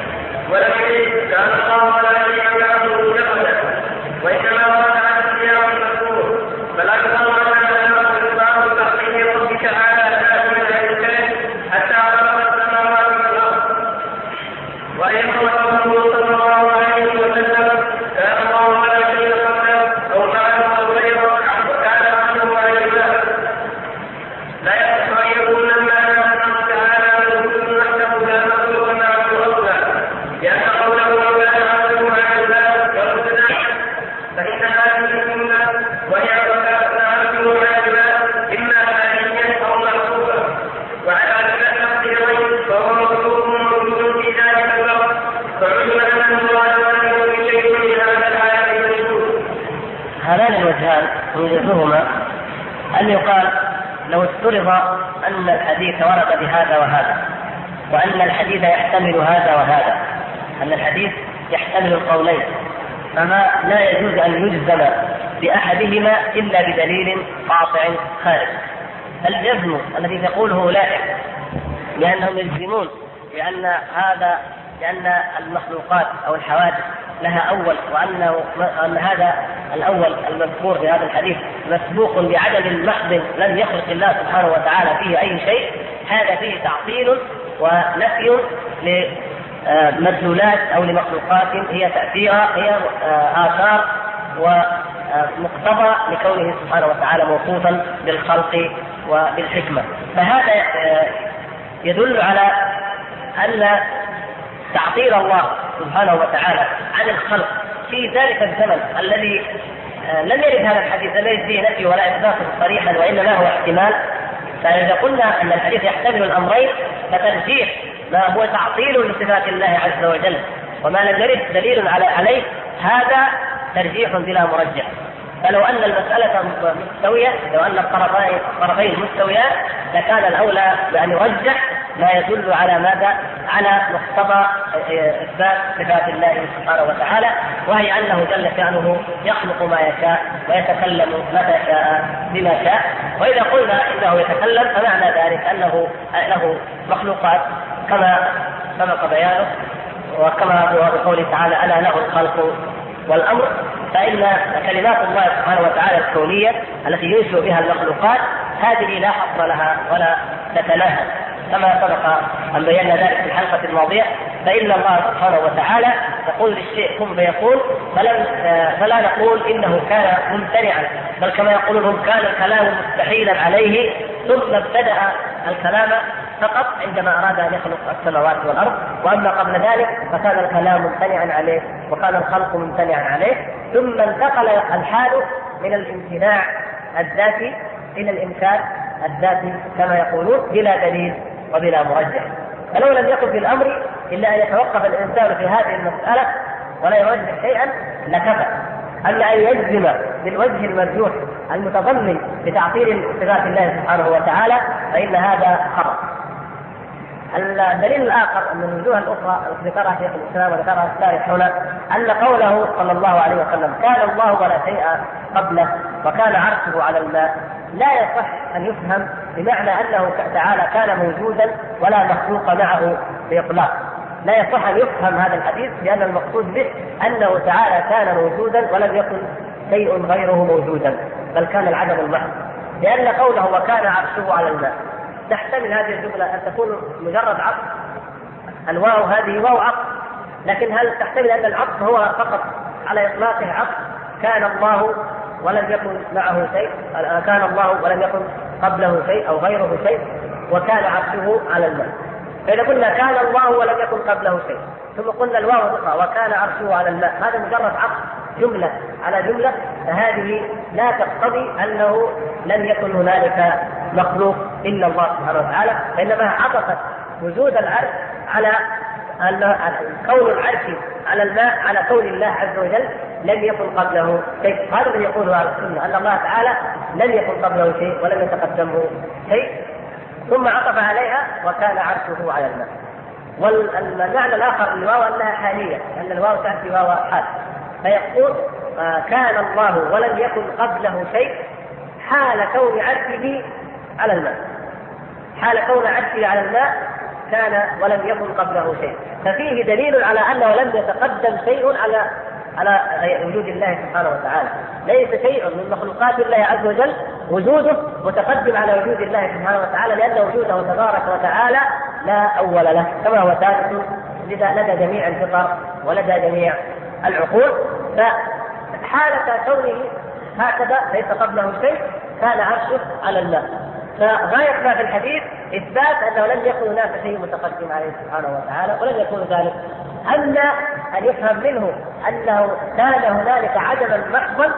ولم يجد كان الله ولا شيء يعبد نقدا وإنما ورد عن اختيار المذكور فلا يقال أن إخبار تحقيق رب تعالى لا من الإنسان حتى خلق السماوات والأرض وإن قوله صلى الله عليه وسلم كان الله على شيء قبله أو فعله غيره وكان عبده على الماء لا يصح أن يكون المعنى أنه تعالى موجود وحده لا مخلوق معه أصلا لأن قوله وكان عبده على الماء يرد فإن هذه السنة وهي وكان عبده على الماء إما حاليا أو محسوبا وعلى ذلك النقيضين فهو مخلوق موجود في ذلك الوقت فعلم أن الله لم يكن شيء من هذا العالم موجود هذان الوجهان يوجدهما أن يقال لو افترض أن الحديث ورد بهذا وهذا وأن الحديث يحتمل هذا وهذا أن الحديث يحتمل القولين فما لا يجوز أن يجزم بأحدهما إلا بدليل قاطع خارج. الجزم الذي تقوله أولئك لأنهم يجزمون بأن هذا لأن المخلوقات أو الحوادث لها أول وأنه أن هذا الأول المذكور في هذا الحديث مسبوق بعدم محض لم يخلق الله سبحانه وتعالى فيه أي شيء هذا فيه تعطيل ونفي لمدلولات أو لمخلوقات هي تأثيرها هي آثار ومقتضى لكونه سبحانه وتعالى موصوفا بالخلق وبالحكمة. فهذا يدل على أن تعطيل الله سبحانه وتعالى عن الخلق في ذلك الزمن الذي آه، لم يرد هذا الحديث لم يرد فيه نفي ولا إثبات صريحا وإنما هو احتمال. فإذا قلنا أن الحديث يحتمل الأمرين فترجيح ما هو تعطيل لصفات الله عز وجل وما لم يرد دليل على عليه هذا ترجيح بلا مرجح فلو أن المسألة مستوية لو أن الطرفين الطرفين مستويان لكان الأولى بأن يرجح ما يدل على ماذا؟ على مقتضى إثبات صفات الله سبحانه وتعالى وهي أنه جل شأنه يخلق ما يشاء ويتكلم متى شاء بما شاء وإذا قلنا إنه يتكلم فمعنى ذلك انه له مخلوقات كما سبق بيانه وكما هو بقوله تعالى ألا له الخلق والأمر فإن كلمات الله سبحانه وتعالى الكونية التي ينشئ بها المخلوقات هذه لا حصر لها ولا تتناهى. كما سبق أن بينا ذلك في الحلقة الماضية فإن الله سبحانه وتعالى يقول للشيء كن فيكون فلم فلا نقول إنه كان ممتنعا بل كما يقولون كان الكلام مستحيلا عليه ثم ابتدأ الكلام فقط عندما أراد أن يخلق السماوات والأرض وأما قبل ذلك فكان الكلام ممتنعا عليه وكان الخلق ممتنعا عليه ثم انتقل الحال من الامتناع الذاتي إلى الامكان الذاتي كما يقولون بلا دليل وبلا مرجح فلو لم يكن في الأمر إلا أن يتوقف الإنسان في هذه المسألة ولا يرجح شيئا لكفى. أما أن يجزم بالوجه المرجوح المتضمن لتعطيل صفات الله سبحانه وتعالى فإن هذا خطأ. الدليل الآخر من الوجوه الأخرى التي ذكرها شيخ الإسلام وذكرها الشارح هنا أن قوله صلى الله عليه وسلم كان الله ولا شيء قبله وكان عرشه على الماء لا يصح أن يفهم بمعنى أنه تعالى كان موجودا ولا مخلوق معه بإطلاق. لا يصح أن يفهم هذا الحديث لأن المقصود به أنه تعالى كان موجودا ولم يكن شيء غيره موجودا بل كان العدم المحض. لأن قوله وكان عرشه على الماء تحتمل هذه الجملة أن تكون مجرد عطف. الواو هذه واو عطف. لكن هل تحتمل أن العطف هو فقط على إطلاقه عطف؟ كان الله ولم يكن معه شيء. كان الله ولم يكن قبله شيء أو غيره شيء. وكان عرشه على الماء. فإذا قلنا كان الله ولم يكن قبله شيء ثم قلنا الواو الاخرى وكان عرشه على الماء. هذا مجرد عطف جملة على جملة. فهذه لا تقتضي أنه لم يكن هنالك مخلوق إلا الله سبحانه وتعالى وانما عطفت وجود العرش على كون العرش على الماء على كون الله عز وجل لم يكن قبله شيء. هذا الذي يقوله أهل السنة أن الله تعالى لم يكن قبله شيء ولم يتقدمه شيء ثم عطف عليها وكان عرشه على الماء. والمعنى الآخر للواو أنها حالية ان الواو تأتي واو حال. فيقول آه كان الله ولم يكن قبله شيء حال كون عرشه على الماء. حال كون عرشه على الماء كان ولم يكن قبله شيء. ففيه دليل على أنه لم يتقدم شيء على على وجود الله سبحانه وتعالى. ليس شيء من مخلوقات الله عز وجل وجوده متقدم على وجود الله سبحانه وتعالى لأن وجوده تبارك وتعالى لا أول له كما هو ثابت لدى جميع الفطر ولدى جميع العقول. فحالة كونه هكذا ليس قبله شيء كان عرشه على الماء. فغاية ما في الحديث إثبات أنه لم يكن هناك شيء متقدم عليه سبحانه وتعالى ولم يكون ذلك. أما أن يفهم منه أنه كان هنالك عدما محضا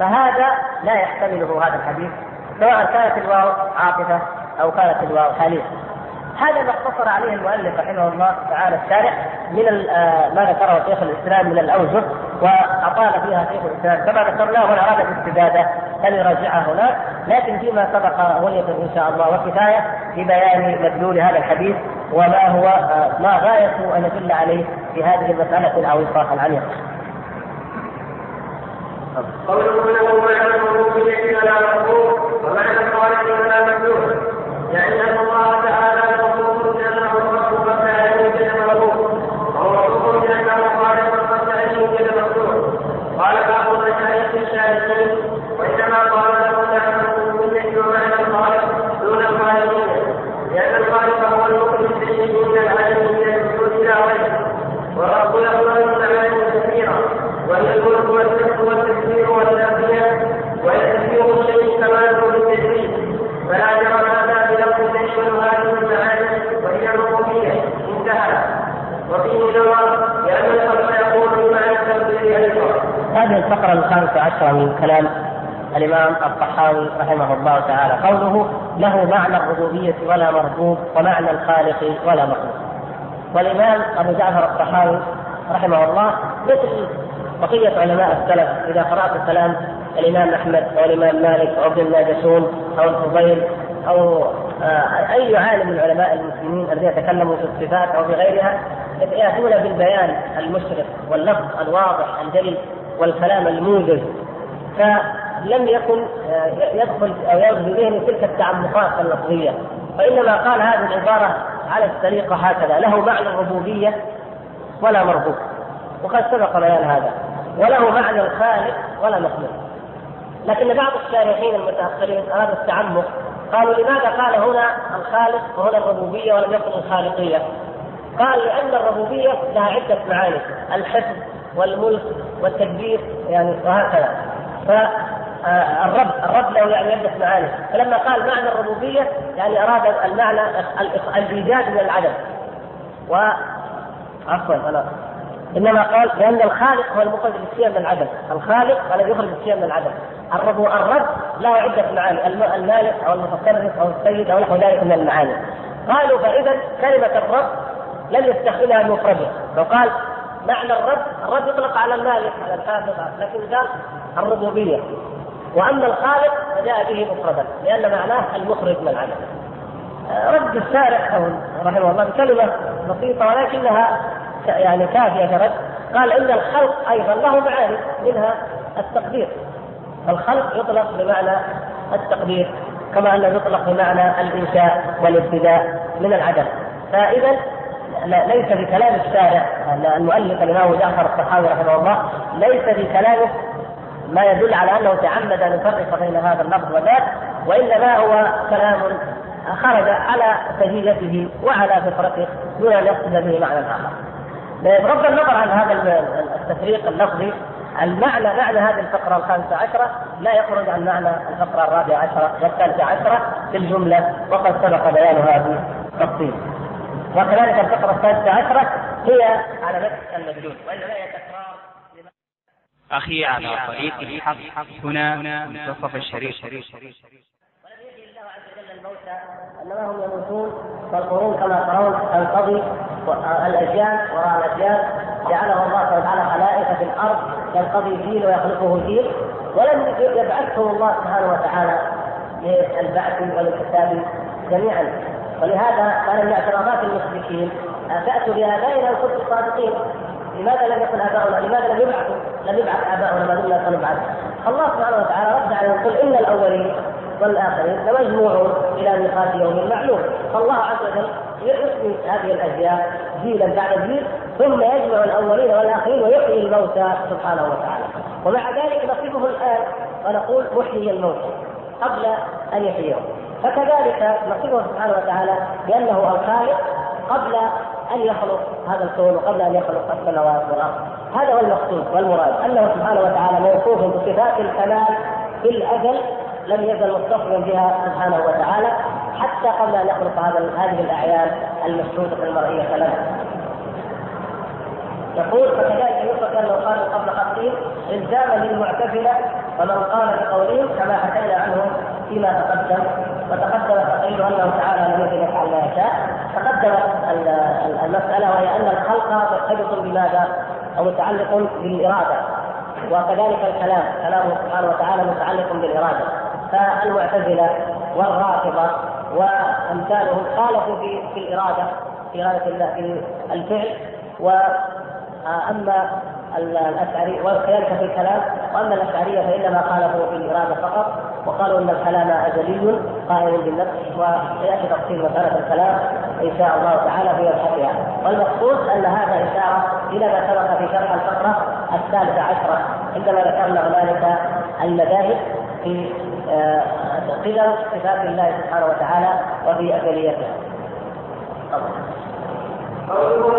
فهذا لا يحتمله هذا الحديث سواء كانت الواو عاطفة أو كانت الواو حالية هذا ما اقتصر عليه المؤلف رحمه الله تعالى الشارع من آه، ما ذكره شيخ الإسلام من الاوجه وأطال فيها شيخ الإسلام. كما ذكرنا هنا اراد الاستزاده فليراجعها هناك لكن فيما سبق غنية إن شاء الله وكفايه في بيان مدلول هذا الحديث وما هو آه، ما غاية أن يدل عليه في هذه المسألة الاوصاف العميقه. قوله له معنى الربوبية ولا مخلوق ومعنى الخالق ولا مخلوق يعني أن الله تعالى مخلوق لأنه الرب قبل أن يوجد مخلوق وهو مخلوق لأنه خالق قبل أن يوجد مخلوق قال بعض المشايخ الشارعين وإنما قال له معنى الربوبية ومعنى الخالق دون الخالقية لأن الخالق هو المخرج بالشيء من العالم من الوجود إلى غيره والرب له معاني كثيرة وهي الملك والملك والتكبير والتأثير ويتكبير الشيء كماله بالتجريد فلا جرى هذا بلفظ تشمل هذه المعاني وهي الربوبية انتهى وفيه نظر لأن الخلق يقول بمعنى التنبيه أيضا هذه الفقرة الخامسة عشرة من كلام الإمام الطحاوي رحمه الله تعالى. قوله له معنى الربوبية ولا مربوب ومعنى الخالق ولا مخلوق. والإمام أبو جعفر الطحاوي رحمه الله مثل بقية علماء السلف إذا قرأت كلام الإمام أحمد أو الإمام مالك أو ابن الناجشون أو الفضيل أو آه، أي عالم من علماء المسلمين الذين تكلموا في الصفات أو في غيرها يأتون بالبيان المشرق واللفظ الواضح الجلي والكلام الموجز فلم يكن آه، يدخل يدخل في ذهنه تلك التعمقات اللفظية. وإنما قال هذه العبارة على السليقة هكذا له معنى الربوبية ولا مربوب وقد سبق بيان هذا. وله معنى الخالق ولا مخلوق. لكن بعض الشارحين المتأخرين أرادوا التعمق قالوا لماذا قال هنا الخالق وهنا الربوبية ولم يقل الخالقية؟ قال لأن الربوبية لها عدة معاني الحفظ والملك والتدبير يعني وهكذا فالرب الرب له يعني عده معاني. فلما قال معنى الربوبية يعني أراد المعنى الإيجاد من العدم. و عفوا أنا إنما قال لأن الخالق هو المخرج الشيء من العدم، الخالق الذي يخرج الشيء من العدم، الرب الرب له عده معاني، المالك أو المتصرف أو السيد أو نحو ذلك من المعاني. قالوا فاذا كلمة الرب لم يستخدمها المفرده، لو قال معنى الرب، الرب يطلق على المالك على الحافظ لكن قال الربوبية. وأما الخالق فجاء به مفردا لأن معناه المخرج من العدم. رد الشارع رحمه الله بكلمة بسيطة ولكنها يعني كافية كرد قال إن الخلق أيضا له معاني منها التقدير الخلق يطلق بمعنى التقدير كما أنه يطلق بمعنى الإنشاء والابتداء من العدم فاذا ليس بكلام الشارع المؤلف الإمام جعفر الصحابي رحمه الله ليس بكلامه ما يدل على أنه تعمد أن يفرق بين هذا اللفظ وذاك وإنما هو كلام خرج على سجيته وعلى فطرته دون أن يقصد به معنى آخر. بغض النظر عن هذا التفريق اللفظي المعنى معنى هذه الفقرة الخامسة عشرة لا يخرج عن معنى الفقرة الرابعة عشرة والثالثة عشرة في الجملة وقد سبق بيانها بتفصيل. وكذلك الفقرة الثالثة عشرة هي على نفس المدلول وانما هي تكرار أخي على طريق الحق هنا منتصف الشريف. الموتى انما هم يموتون والقرون كما ترون تنقضي الأجيال وراء الأجيال. جعله الله سبحانه وتعالى خلائق في الأرض ينقضي جيل ويخلقه جيل ولم يبعثهم الله سبحانه وتعالى للبعث وللحساب جميعا. ولهذا كان من اعتراضات المشركين تأتوا بابائنا ان كنتم صادقين لماذا لم يكن اباؤنا؟ لماذا لم يبعثوا؟ لم يبعث آباؤنا ما دمنا سنبعث. الله سبحانه وتعالى رد عليهم يقول إن الأولين والآخرين لمجموعون إلى ميقات يوم معلوم فالله عز وجل يحيي هذه الاجيال جيلا بعد جيل ثم يجمع الأولين والآخرين ويحيي الموتى سبحانه وتعالى ومع ذلك نصفه الآن ونقول محيي الموتى قبل أن يحييهم فكذلك نصفه سبحانه وتعالى بأنه الخالق قبل أن يخلق هذا الكون وقبل أن يخلق السماوات والأرض هذا هو المقصود والمراد أنه سبحانه وتعالى موصوف بصفات الكمال في الأزل لم يزل متصلا بها سبحانه وتعالى حتى قبل أن يخلق هذا هذه الأعيان المشهوده المرئية لنا. يقول فكذلك يثبت انه قال قبل خمسين الزاما للمعتزلة ومن قال بقولهم كما حكينا عنه فيما تقدم. وتقدم تقرير أنه تعالى لم يكن يفعل ما يشاء. تقدمت المسألة وهي أن الخلق مرتبط بماذا؟ أو متعلق بالإرادة. وكذلك الكلام كلامه سبحانه وتعالى متعلق بالإرادة. فالمعتزلة والرافضة وأمثالهم خالفوا في في الإرادة في إرادة الله في الفعل. واما الاشعري وكذلك في الكلام وأما الاشعريه فإنما خالفوا في الإرادة فقط وقالوا إن الكلام ازلي قائم بالنفس وسيأتي تفصيل مسألة الكلام إن شاء الله تعالى في مبحثها والمقصود أن هذا إشارة إلى ما سبق في شرح الفقرة الثالثة عشرة عندما ذكرنا هنالك المذاهب في آه، قدم صفات الله سبحانه وتعالى وفي ازليتها. قوله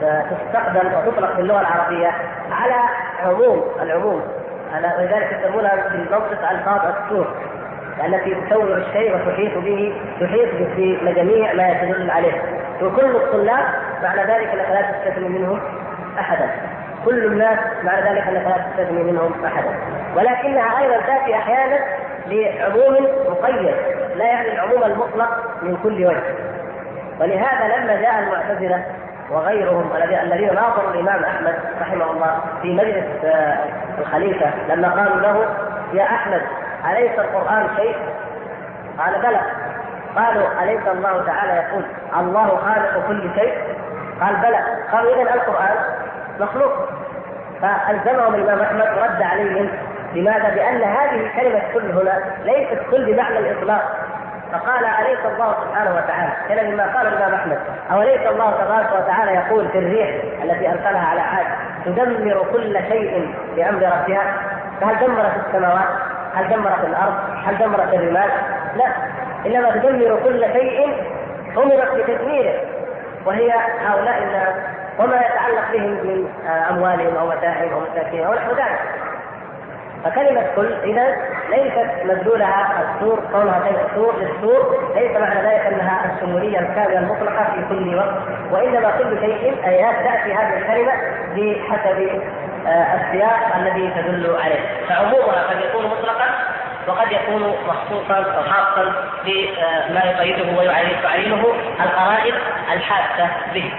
تستخدم وتطلق في اللغة العربية على عموم العموم. ولذلك يسمونها في المنطق ألفاظ السور التي تسوي الشيء وتحيط به تحيط بجميع ما يدل عليه. وكل الطلاب معنى ذلك انك لا تستثني منهم أحدا. كل الناس معنى ذلك انك لا تستثني منهم أحدا. ولكنها أيضا تأتي أحيانا لعموم مقيد لا يعني العموم المطلق من كل وجه. ولهذا لما جاء المعتزلة وغيرهم الذين ناظروا الإمام أحمد رحمه الله في مجلس آه، الخليفة لما قالوا له يا أحمد أليس القرآن شيء؟ قال بلى قالوا أليس الله تعالى يقول الله خالق كل شيء؟ قال بلى قالوا اذا القرآن مخلوق فألزمهم الإمام أحمد ورد عليهم لماذا؟ بأن هذه كلمه كل هنا ليست كل بمعنى الإطلاق فقال أليس الله سبحانه وتعالى كان مما قال الإمام أحمد أوليس الله تبارك وتعالى يقول في الريح التي أرسلها على عاد تدمر كل شيء بأمر ربها فهل دمرت السماوات؟ هل دمرت الأرض؟ هل دمرت الرمال؟ لا إنما تدمر كل شيء أمرت بتدميره وهي هؤلاء الناس وما يتعلق بهم من أموالهم أو متاعهم أو مساكنهم نحو ذلك فكلمة كل إذا ليست مدلولها السور كونها سور للسور ليس معنى ذلك أنها الشمولية الكاملة المطلقة في كل وقت وإنما كل شيء أيات تأتي هذه الكلمة بحسب آه، السياق الذي تدل عليه. فعمومها قد يكون مطلقا وقد يكون مخصوصا أو خاصا بما يقيده ويعينه القرائن الحادة به.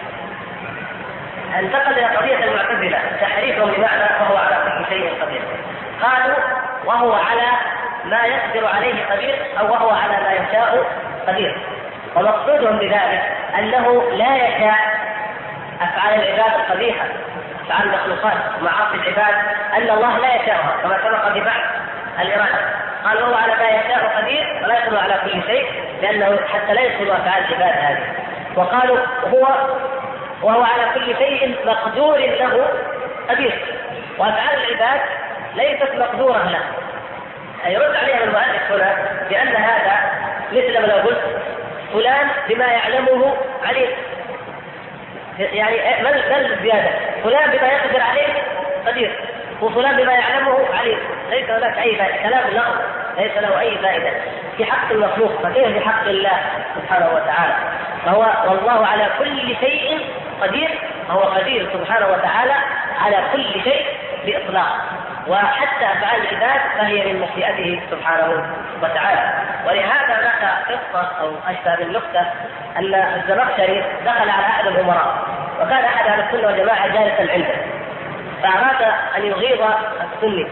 انتقل إلى قضية المعتزلة تحريفهم بمعنى وهو على كل شيء قدير. قالوا وهو على ما يقدر عليه قدير أو وهو على ما يشاء قدير. ومقصودهم بذلك أنه لا يشاء أفعال العباد القبيحة أفعال المخلوقات معاصي العباد أن الله لا يشاءها كما سبق ببعض الإرادة. قال هو على ما يشاء قدير ولا يقدر على كل شيء لأنه حتى لا يدخل أفعال العباد هذه. وقالوا هو وهو على كل شيء مقدور له قدير. وأفعال العباد ليست مقدورة له يرد عليها المؤلف هنا بأن هذا مثل ما لو قلت فلان بما يعلمه عليم. يعني بل زياده فلان بما يقدر عليه قدير وفلان بما يعلمه عليم. ليس هناك أي فائدة. كلام لغو ليس له أي فائدة. في حق المخلوق فكيف في حق الله سبحانه وتعالى. فهو والله على كل شيء قدير. فهو قدير سبحانه وتعالى على كل شيء بإطلاق. وحتى افعال العباد فهي من مشيئته سبحانه وتعالى. ولهذا هناك قصة أو أشبه بالنكته أن الزمخشري دخل على أحد الأمراء وكان أحد أهل السنة والجماعة جالسا عنده. فأراد أن يغيظ السني.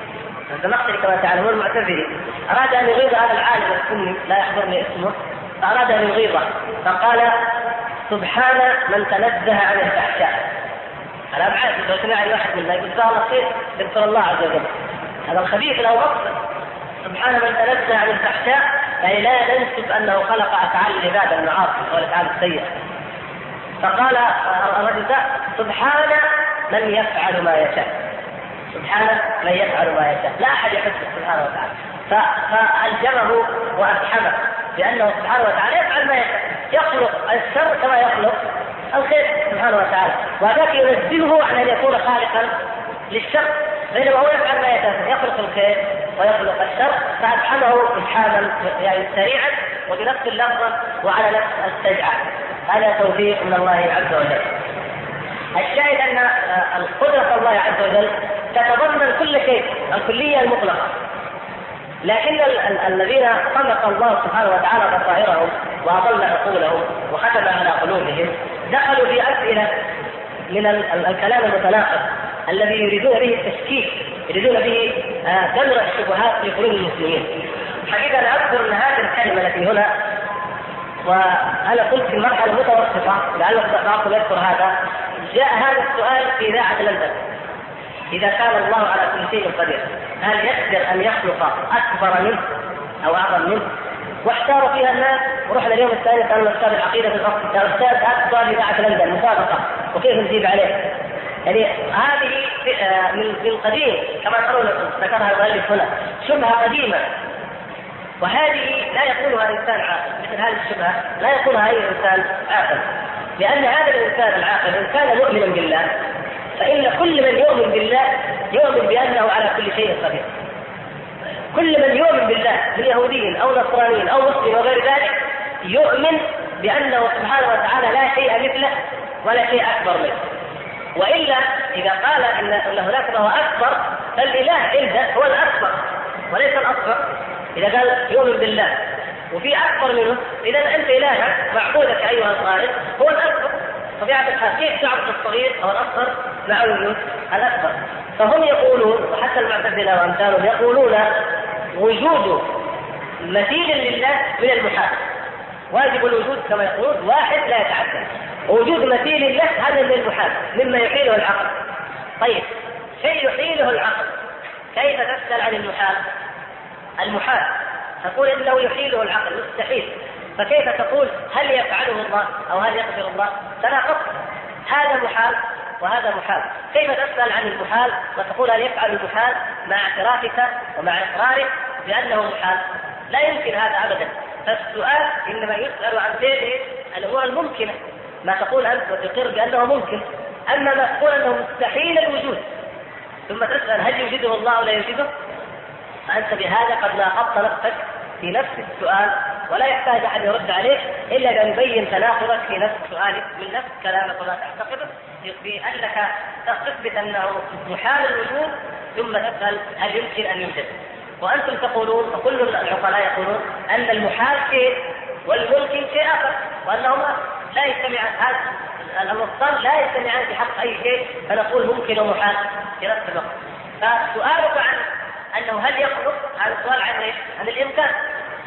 الزمخشري كما تعلمون المعتزلي أراد أن يغيظ هذا العالم السني لا يحضرني اسمه. فأراد أن يغيظه. فقال سبحان من تنزه عن الفحشاء. الابعاد لو سمع أي واحد منا يقول جزاه الله خير يذكر الله عز وجل. هذا الخبيث له مقصد سبحان من تنزه عن الفحشاء يعني لا ننسب أنه خلق أفعال العباد المعاصي والافعال السيئه فقال الرجل سبحان من يفعل ما يشاء. سبحان من يفعل ما يشاء. لا أحد يحسه سبحانه وتعالى. فالجمه وافحمه لأنه سبحانه وتعالى يفعل ما يخلق الشر كما يخلق الخير سبحانه وتعالى. وذاك ينزهه عن أن يكون خالقا للشر بينما هو يفعل ما يشاء يخلق الخير ويخلق الشر فافحمه افحاما يعني سريعا وبنفس اللفظه وعلى نفس السجعة. هذا توفيق من الله عز وجل. الشاهد أن قدره الله عز وجل تتضمن كل شيء الكلية المطلقة. لكن الذين خلق الله سبحانه وتعالى بصائرهم وأضل عقولهم وختم على قلوبهم دخلوا في أسئلة من الكلام المتناقض الذي يريدون به التشكيك يريدون به دمر الشبهات في قلوب المسلمين. حقيقة أنا أذكر أن هذه الكلمة التي هنا وأنا قلت في المرحله المتوسطه لعل بعضكم يذكر هذا جاء هذا السؤال في اذاعه لندن. إذا كان الله على كل شيء قدير هل يقدر أن يخلق أكبر منه أو أعظم منه واحتار فيها الناس ورحنا اليوم الثاني سالنا أستاذ العقيدة في الفصل قال أستاذ هات سؤال اذاعه لندن مسابقة وكيف نجيب عليه؟ يعني هذه من من قديم كما ترون ذكرها المؤلف هنا شبهة قديمة وهذه لا يقولها إنسان عاقل مثل هذه الشبهة لا يقولها أي إنسان عاقل لأن هذا الإنسان العاقل إن كان مؤمنا بالله فإن كل من يؤمن بالله يؤمن بأنه على كل شيء قدير. كل من يؤمن بالله من يهودي أو نصراني أو مسلم وغير ذلك يؤمن بأنه سبحانه وتعالى لا شيء مثله ولا شيء أكبر منه. وإلا إذا قال إن إن هناك ما هو أكبر فالإله عنده هو الأكبر وليس الأصغر. إذا قال يؤمن بالله وفي أكبر منه إذا أنت الهك معبودك أيها الخالق هو الأكبر. طبيعة الحال كيف تعبد الصغير أو الأصغر؟ مع وجود الأكبر. فهم يقولون وحتى المعتزلة وأمثالهم يقولون وجود مثيل لله من المحال واجب الوجود كما يقولون واحد لا يتعدى وجود مثيل له هذا من المحال مما يحيله العقل. طيب شيء يحيله العقل. كيف تسأل عن المحال المحال تقول إنه يحيله العقل مستحيل. فكيف تقول هل يفعله الله أو هل يقدر الله؟ تناقض. هذا محال وهذا محال. كيف تسأل عن المحال وتقول هل يفعل المحال مع اعترافك ومع إقرارك بأنه محال؟ لا يمكن هذا أبدا. فالسؤال إنما يسأل عن فعل الأمور الممكنة. ما تقول أنت وتقر بأنه ممكن. أما ما تقول أنه مستحيل الوجود. ثم تسأل هل يوجده الله أو لا يوجده فأنت بهذا قد ناقضت نفسك في نفس السؤال ولا يحتاج أحد يرد عليه إلا ان يبين تناقضك في نفس سؤالك من نفس كلامك وما تعتقده. بانك تثبت انه محال الوجود ثم تسأل هل يمكن أن يوجد. وأنتم تقولون وكل العقلاء يقولون أن المحال شيء والممكن شيء آخر وانهما لا يجتمعان هذا النصان لا يجتمعان في حق أي شيء فنقول ممكن ومحال في نفس الوقت. فسؤالك عن أنه هل يخلق هذا السؤال عن؟ عن الإمكان.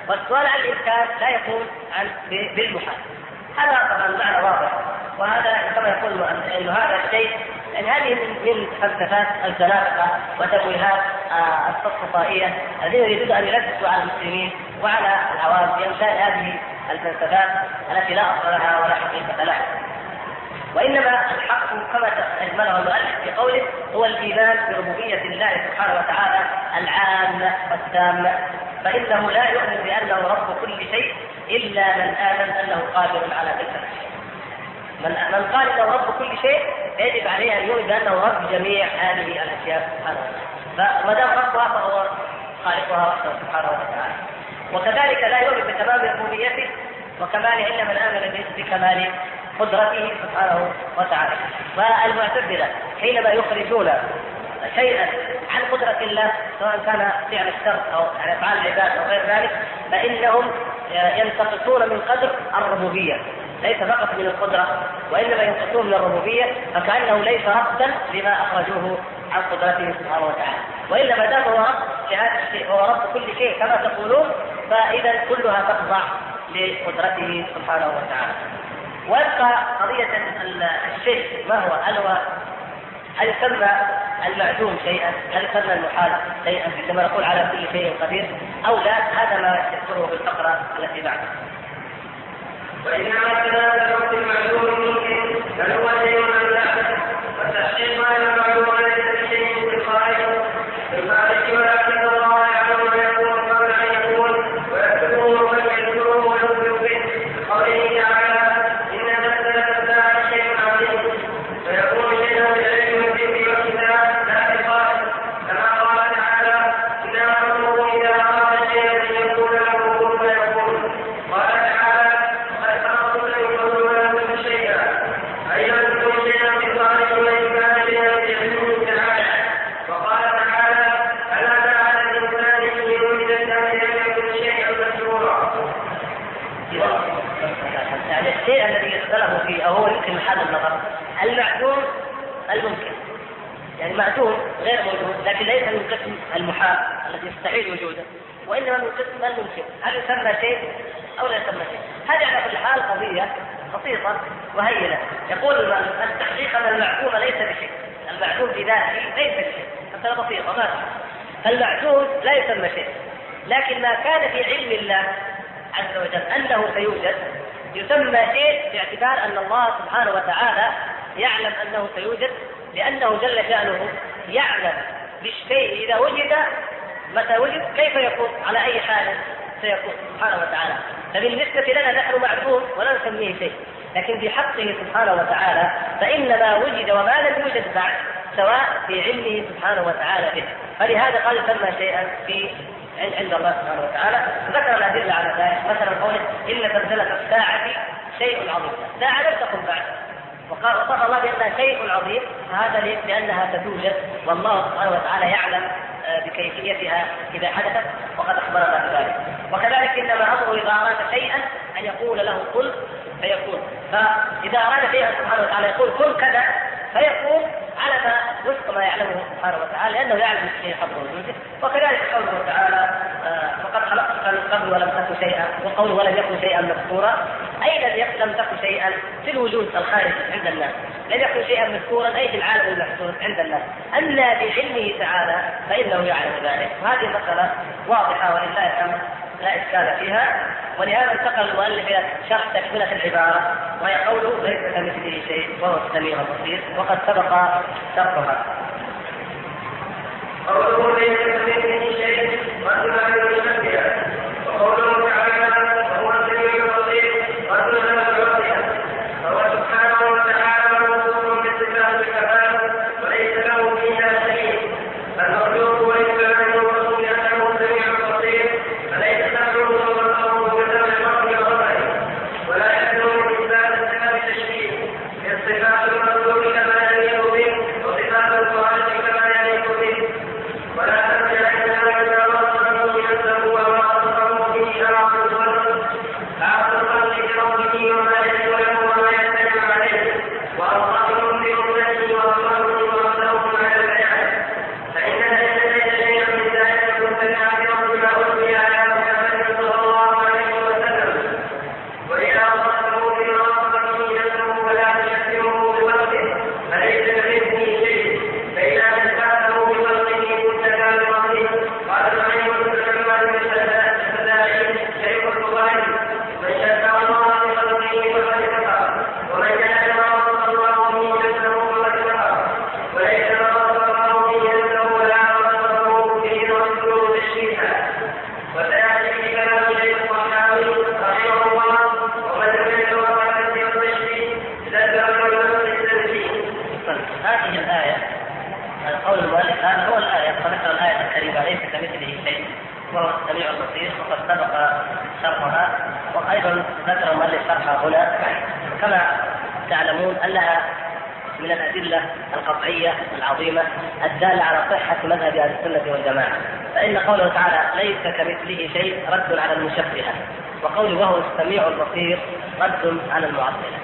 والسؤال عن الإمكان لا يكون عن بالمحال. هذا طبعا معنى واضح وهذا كما يقول إنه هذا الشيء يعني هذه من فلسفات الزنادقه وتمويهات آه، الصفصفائيه الذين يريدون أن يلبسوا على المسلمين وعلى العوام بامثال هذه الفلسفات التي لا أصل لها ولا حقيقة لها. وإنما الحق كما اجمله المؤلف في قوله هو الإيمان بربوبية الله سبحانه وتعالى العامة والتامة فإنه لا يؤمن بأنه رب كل شيء إلا من آمن أنه قادر على تلك الاشياء. من من قال إنه رب كل شيء يجب عليه أن يؤمن بأنه رب جميع هذه الأشياء سبحانه وتعالى. فما دام ربها فهو خالقها وحده سبحانه وتعالى. وكذلك لا يؤمن بتمام ربوبيته وكماله إلا من آمن بكمال قدرته سبحانه وتعالى والمعتزلة حينما يخرجون شيئا عن قدرة الله سواء كان فعل الشر أو يعني أفعال العباد أو غير ذلك فإنهم ينتقصون من قدر الربوبية ليس فقط من القدرة وإنما ينتقصون من الربوبية فكأنه ليس ربا لما أخرجوه عن قدرته سبحانه وتعالى وإلا ما دام هو رب لهذا الشيء هو رب كل شيء كما تقولون فإذا كلها تخضع لقدرته سبحانه وتعالى ويبقى قضية الشيء ما هو؟ هل هو هل يسمى المعدوم شيئا؟ هل يسمى المحال شيئا كما نقول على كل شيء قدير؟ أو لا هذا ما يذكره في الفقرة التي بعدها. وإنما كذلك الوقت المعلوم ممكن بل هو شيء من لا والتحقيق ما المعلوم ليس بشيء في الخارج في الخارج ولكن الله يعلم ما يكون قبل أن يكون ويكتبه ومن يذكره ويخبر به قوله تعالى معدوم غير موجود لكن ليس من قسم المحال الذي يستحيل وجوده وإنما من قسم الممكن هل يسمى شيء أو لا يسمى شيء؟ هذه على كل حال قضية بسيطة وهينة. يقول التحقيق أن المعدوم ليس بشيء المعدوم بذاته ليس بشيء. مساله بسيطه ما المعدوم لا يسمى شيء. لكن ما كان في علم الله عز وجل أنه سيوجد يسمى شيء باعتبار أن الله سبحانه وتعالى يعلم أنه سيوجد لأنه جل شأنه يعلم بالشيء إذا وجد متى وجد كيف يكون؟ على أي حال سيكون؟ سبحانه وتعالى. فبالنسبة لنا نحن معدوم ولا نسميه شيء. لكن في حقه سبحانه وتعالى فإن ما وجد وما لم يوجد بعد سواء في علمه سبحانه وتعالى به. فلهذا قال سمى شيئا في عند الله سبحانه وتعالى. ذكر الأدلة على ذلك. مثلا قوله إن زلزلة الساعة شيء عظيم. الساعة لم تكن بعد. وقال وصف الله بأنها شيء عظيم. فهذا لأنها ستوجد والله سبحانه وتعالى يعلم بكيفيتها إذا حدثت وقد أخبرنا بذلك. وكذلك إنما أمره إذا أراد شيئا أن يقول له كن فيكون. فإذا أراد شيئا سبحانه وتعالى يقول كن كذا فيكون على ما وفق ما يعلمه سبحانه وتعالى لأنه يعلم الشيء قبل وجوده. وكذلك قوله تعالى آه، فقد خلقتك من قبل ولم تكن شيئا وقوله ولم يكن شيئا مذكورا أي لم تكن شيئا في الوجود الخارجي عند الناس. لم يكن شيئا مذكورا أي في العالم المحسوس عند الناس. أما بعلمه تعالى فإنه يعلم ذلك. وهذه مساله واضحة ولله الحمد لا إشكال فيها. ولهذا انتقل المؤلف إلى شرح تكملة العبارة وهي قوله ليس كمثله شيء وهو السميع البصير وقد سبق شرحها. قوله ليس كمثله شيء وقوله تعالى وهو السميع البصير قد فهو سبحانه وتعالى موصوف بصفات الكمال وليس له فيها شيء المخلوق وليس له وصف لأنه السميع البصير فليس له وصفه بسبب الفضل وغضبه ولا يلزم من اثبات الصفات التشبيه الصفات المخلوق كما يليق به وصفات الخالق كما يليق به هذه الآية قول المؤلف هذا هو الآية فذكر الآية الكريمة ليس كمثله شيء وهو السميع البصير وقد سبق شرحها وأيضا ذكر المؤلف شرحها هنا كما تعلمون أنها من الأدلة القطعية العظيمة الدالة على صحة مذهب أهل السنة والجماعة. فإن قوله تعالى ليس كمثله شيء رد على المشبهة وقوله وهو السميع البصير رد على المعطلة.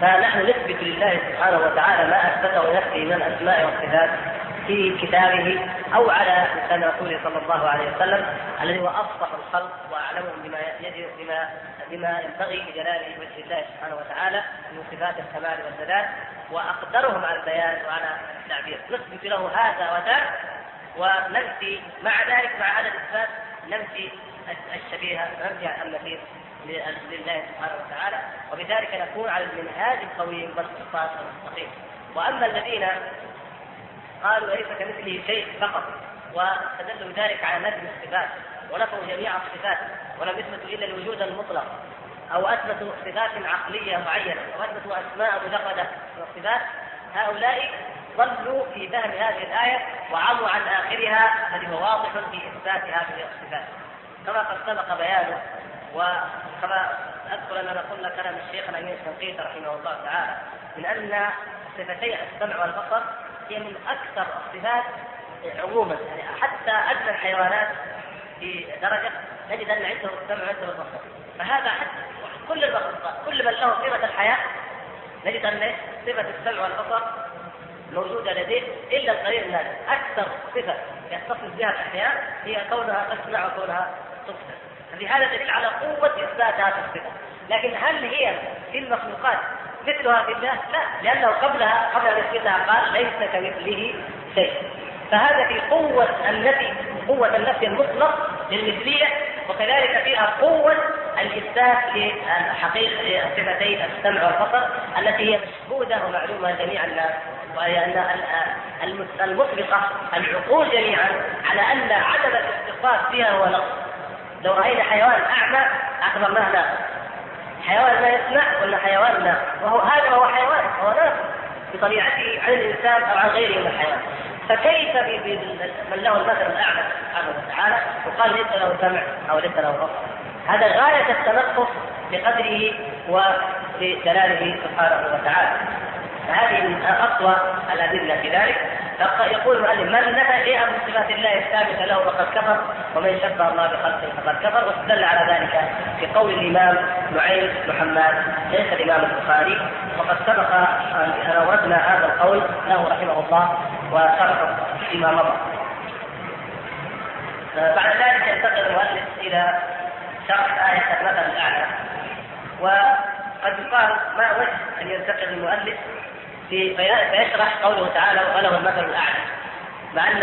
فنحن نثبت لله سبحانه وتعالى ما اثبته لنفسه من الاسماء والصفات في كتابه أو على لسان رسوله صلى الله عليه وسلم الذي هو أفصح الخلق واعلمهم بما يجب بما بما ينبغي لجلاله وجه الله سبحانه وتعالى من صفات الكمال والسداد وأقدرهم على البيان وعلى التعبير. نثبت له هذا وذاك وننفي مع ذلك مع هذا الإثبات ننفي الشبيهه ننفي النفير لله سبحانه وتعالى. وبذلك نكون على المنهاج القويم والصفات المستقيم. وأما الذين قالوا ليس كمثله شيء فقط واستدلوا ذلك على نفي الصفات ونفوا جميع الصفات ولم يثبتوا إلا الوجود المطلق أو أثبتوا صفات عقلية معينة أو أثبتوا أسماء مجردة من الصفات. هؤلاء ضلوا في فهم هذه الآية وعموا عن آخرها الذي هو واضح في إثبات هذه الصفات. كما قد سبق بيانه وكما أذكر اننا قلنا كلام الشيخ الأمين الشنقيطي رحمه الله تعالى من أن صفتي السمع والبصر هي من أكثر الصفات عموما يعني حتى أدنى الحيوانات في درجة نجد أن عنده السمع وعنده البصر. فهذا حتى كل المخلوقات كل من له صفة الحياة نجد أن صفة السمع والبصر موجودة لديه إلا القليل الناس أكثر صفة يتصف بها الأحياء هي كونها تسمع وكونها تبصر لهذا دليل على قوة إثبات هذه الصفة. لكن هل هي في المخلوقات مثلها في الله؟ لا لأنه قبلها قبل أن يثبتها قال ليس كمثله شيء فهذا في قوة النفي قوة النفي المطلق للمثلية وكذلك فيها قوة الإثبات لحقيقة صفتي السمع والبصر التي هي مشهودة ومعلومة جميع الناس وهي أن المطلقة العقول جميعا على أن عدم الاتصاف فيها هو نقص لو رأينا حيوان أعمى اعتبرناه ناقص حيوان لا يسمع ولا حيوان ناقص وهو هذا هو حيوان هو ناقص بطبيعته عن الإنسان أو عن غيره من الحيوان. فكيف من له المثل الأعلى سبحانه وتعالى؟ وقال ليس له سمع أو ليس له بصر. هذا غاية التنقص بقدره وبجلاله سبحانه وتعالى. فهذه من أقوى الأدلة في ذلك. يقول المؤلف من نفى شيئا من صفات الله الثابتة له فقد كفر ومن شبه الله بخلقه فقد كفر. واستدل على ذلك في قول الإمام نعيم محمد شيخ الإمام البخاري. وقد سبق أن اوردنا هذا القول له رحمه الله وشرحه فيما مضى. بعد ذلك ينتقل المؤلف إلى شرح آية المثل الأعلى. وقد يقال ما وجه أن ينتقل المؤلف في فيشرح قوله تعالى وله المثل الأعلى. مع أن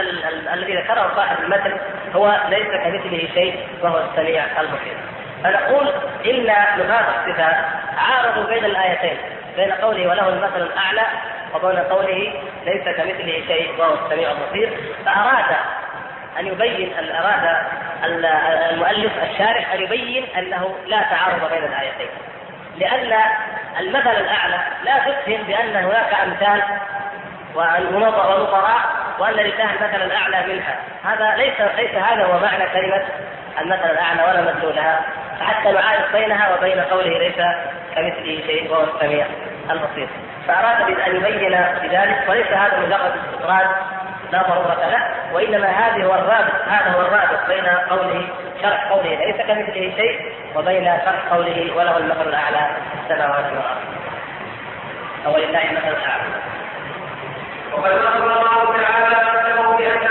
الذي ذكره صاحب المثل هو ليس كمثله شيء وهو السميع البصير فنقول إن لغات الصفات عارضوا بين الآيتين بين قوله وله المثل الأعلى وبين قوله ليس كمثله شيء وهو السميع البصير فأراد أن يبين أراد المؤلف الشارح أن يبين أنه لا تعارض بين الآيتين. لأن المثل الأعلى لا تفهم بأن هناك أمثال ونظراء وأن لله المثل الاعلى منها. هذا ليس ليس هذا هو معنى كلمة المثل الأعلى ولا مدلولها فحتى نعارض بينها وبين قوله ليس كمثله شيء وهو السميع البصير. فأراد أن يبين بذلك وليس هذا مجرد استطراد لا ضرورة له وإنما هذه هو الرابط هذا هو الرابط بين قوله شرح قوله. ليس كمثله شيء وبين شرح قوله وله المثل الأعلى في السماوات والأرض. أو لله المثل الأعلى. وقد ذكر الله تعالى نفسه بأن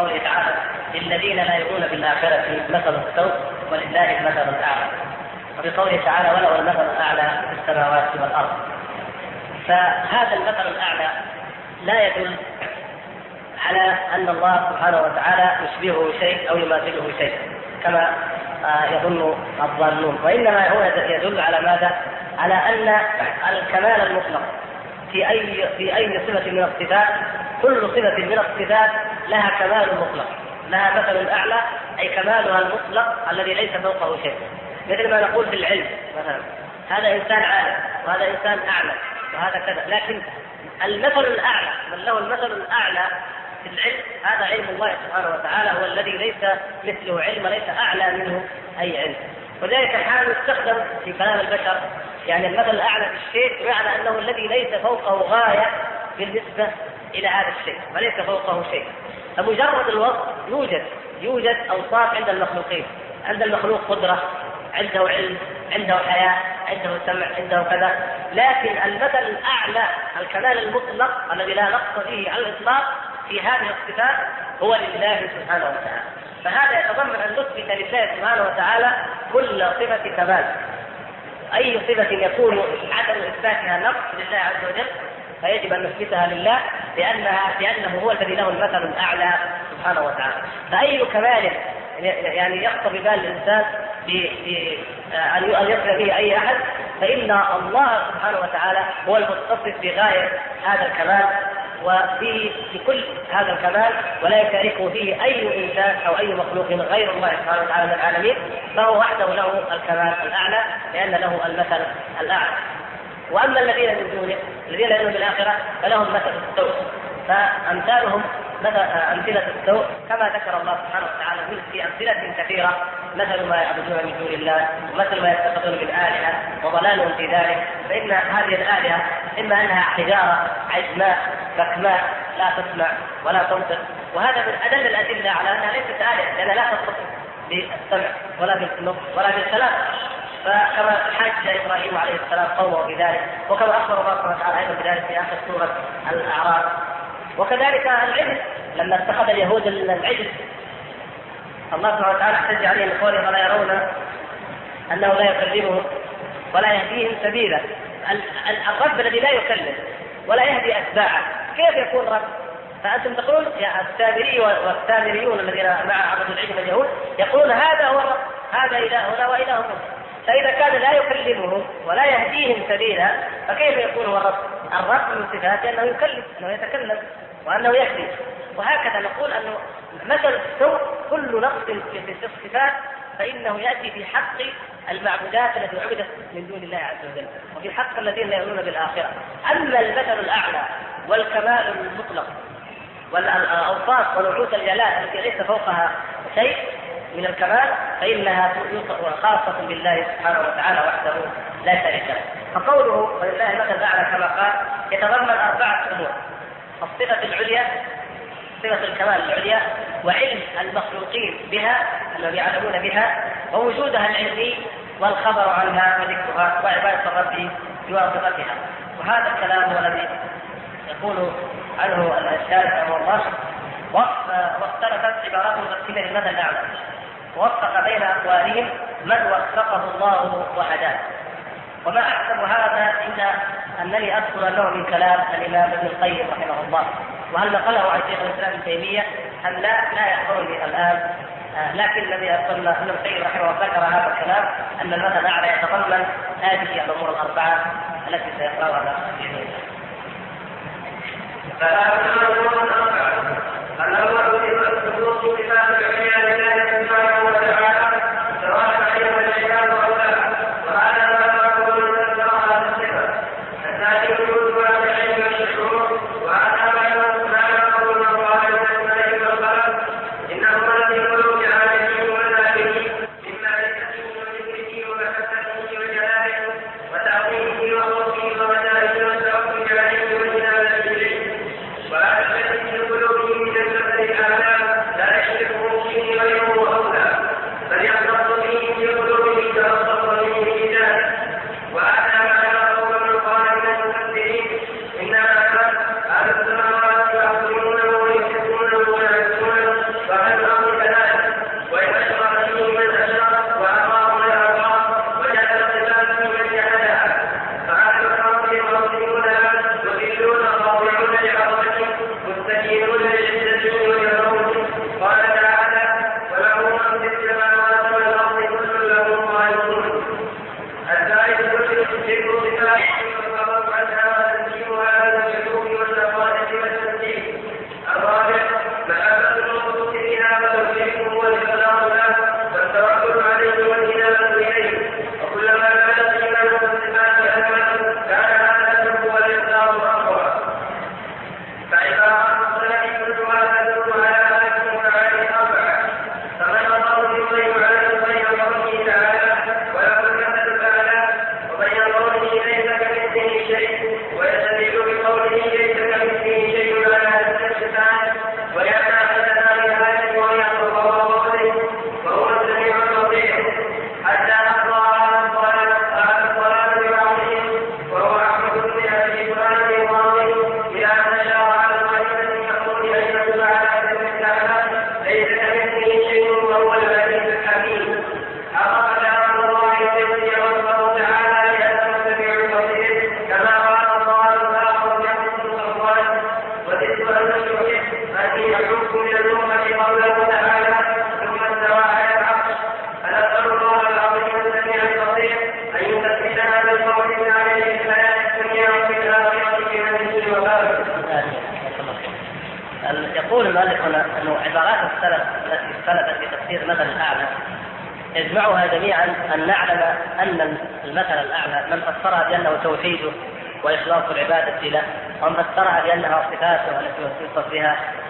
قوله تعالى للذين لا يؤمنون بالآخرة مثل السوء ولله المثل الأعلى. وفي قوله تعالى وله المثل الأعلى في السماوات والأرض. فهذا المثل الأعلى لا يدل على أن الله سبحانه وتعالى يشبهه شيء أو يماثله شيء كما آه، يظن الظالمون وإنما هو يدل على ماذا؟ على أن الكمال المطلق في أي في أي صفة من الصفات كل صفة من الصفات لها كمال مطلق لها مثل أعلى أي كمالها المطلق الذي ليس فوقه شيء. مثل ما نقول في العلم مثلا هذا إنسان عالم وهذا إنسان أعلم وهذا كذا. لكن المثل الأعلى من له المثل الأعلى في العلم هذا علم الله سبحانه وتعالى هو الذي ليس مثله علم وليس أعلى منه أي علم. وذلك الحال يستخدم في كلام البشر. يعني المثل الأعلى في الشيء بمعنى أنه الذي ليس فوقه غاية بالنسبة إلى هذا الشيء وليس فوقه شيء. فمجرد الوصف يوجد يوجد أوصاف عند المخلوقين. عند المخلوق قدرة عنده علم عنده حياة عنده سمع عنده كذا. لكن المثل الأعلى الكمال المطلق الذي لا نقص فيه على الإطلاق في هذه الصفات هو لله سبحانه وتعالى. فهذا يتضمن أن نثبت لله سبحانه وتعالى كل صفة كمال. أي صفة يكون عدم إثباتها نقص لله عز وجل؟ فيجب أن نثبتها لله لانها لأنه هو الذي له المثل الأعلى سبحانه وتعالى. فأي كمال يعني يخطر ببال الإنسان أن يصل به أي أحد فإن الله سبحانه وتعالى هو المتصف بغاية هذا الكمال وفيه بكل هذا الكمال ولا يشاركه فيه أي إنسان أو أي مخلوق غير الله سبحانه وتعالى من العالمين فهو وحده له الكمال الأعلى لأن له المثل الأعلى. وأما الذين من دونه الذين يؤمنون بالاخره فلهم مثل السوء. فأمثالهم مثل أمثلة السوء كما ذكر الله سبحانه وتعالى في أمثلة كثيرة مثل ما يعبدون من دون الله ومثل ما يتخذون من آلهة وضلالهم في ذلك. فإن هذه الآلهة إما أنها حجارة عجماء بكماء لا تسمع ولا تنطق. وهذا من أدل الأدلة على أنها ليست آلهة لأنها لا تنطق بالسمع ولا بالنطق ولا بالكلام. فكما حاج إبراهيم عليه السلام قومه بذلك وكما أخبر الله سبحانه وتعالى أيضا بذلك في آخر سورة الأعراف. وكذلك العجل لما اتخذ اليهود العجل الله سبحانه وتعالى احتج عليهم بقوله ولا يرون أنه لا يكلمهم ولا يهديهم سبيلا. الرب الذي لا يكلم ولا يهدي أتباعه. كيف يكون رب؟ فأنتم تقولون يا السامري والسامريون الذين مع عبد العجل اليهود يقولون هذا هو الرب هذا إلهنا وإلهكم. فإذا كان لا يكلمهم ولا يهديهم سبيلا فكيف يكون هو الرب؟ الرب من صفاته انه يكلم أنه يتكلم وأنه يهدي وهكذا نقول أنه مثل السوء كل نقص في الصفات فإنه يأتي في حق المعبودات التي عبدت من دون الله عز وجل وفي حق الذين لا يؤمنون بالآخرة أما المثل الأعلى والكمال المطلق والأوصاف ونعوت الجلال التي ليس فوقها شيء من الكمال فإنها خاصة بالله سبحانه وتعالى وحده لا شريك له. فقوله ولله المثل الأعلى كما قال يتضمن أربعة أمور. الصفة العليا صفة الكمال العليا وعلم المخلوقين بها الذي يعلمون بها ووجودها العلمي والخبر عنها وذكرها وعبادة الرب بواسطتها. وهذا الكلام هو الذي يقول عنه الشارع رحمه الله واختلفت عبارات متقسمة للمدى الأعلى ووفق بين أقوالهم من وفقه الله وهداه وما أحسب هذا إلا أنني أذكر أنه من كلام الإمام ابن القيم رحمه الله وهل نقله عن شيخ الاسلام ابن تيميه ام لا لا يحضرني الان آه لكن الذي اذكرنا ابن القيم رحمه الله ذكر هذا الكلام ان المثل الاعلى يتضمن هذه الأمور الاربعه التي سيقراها باذن الله. الأول الحدود صفات العليا لله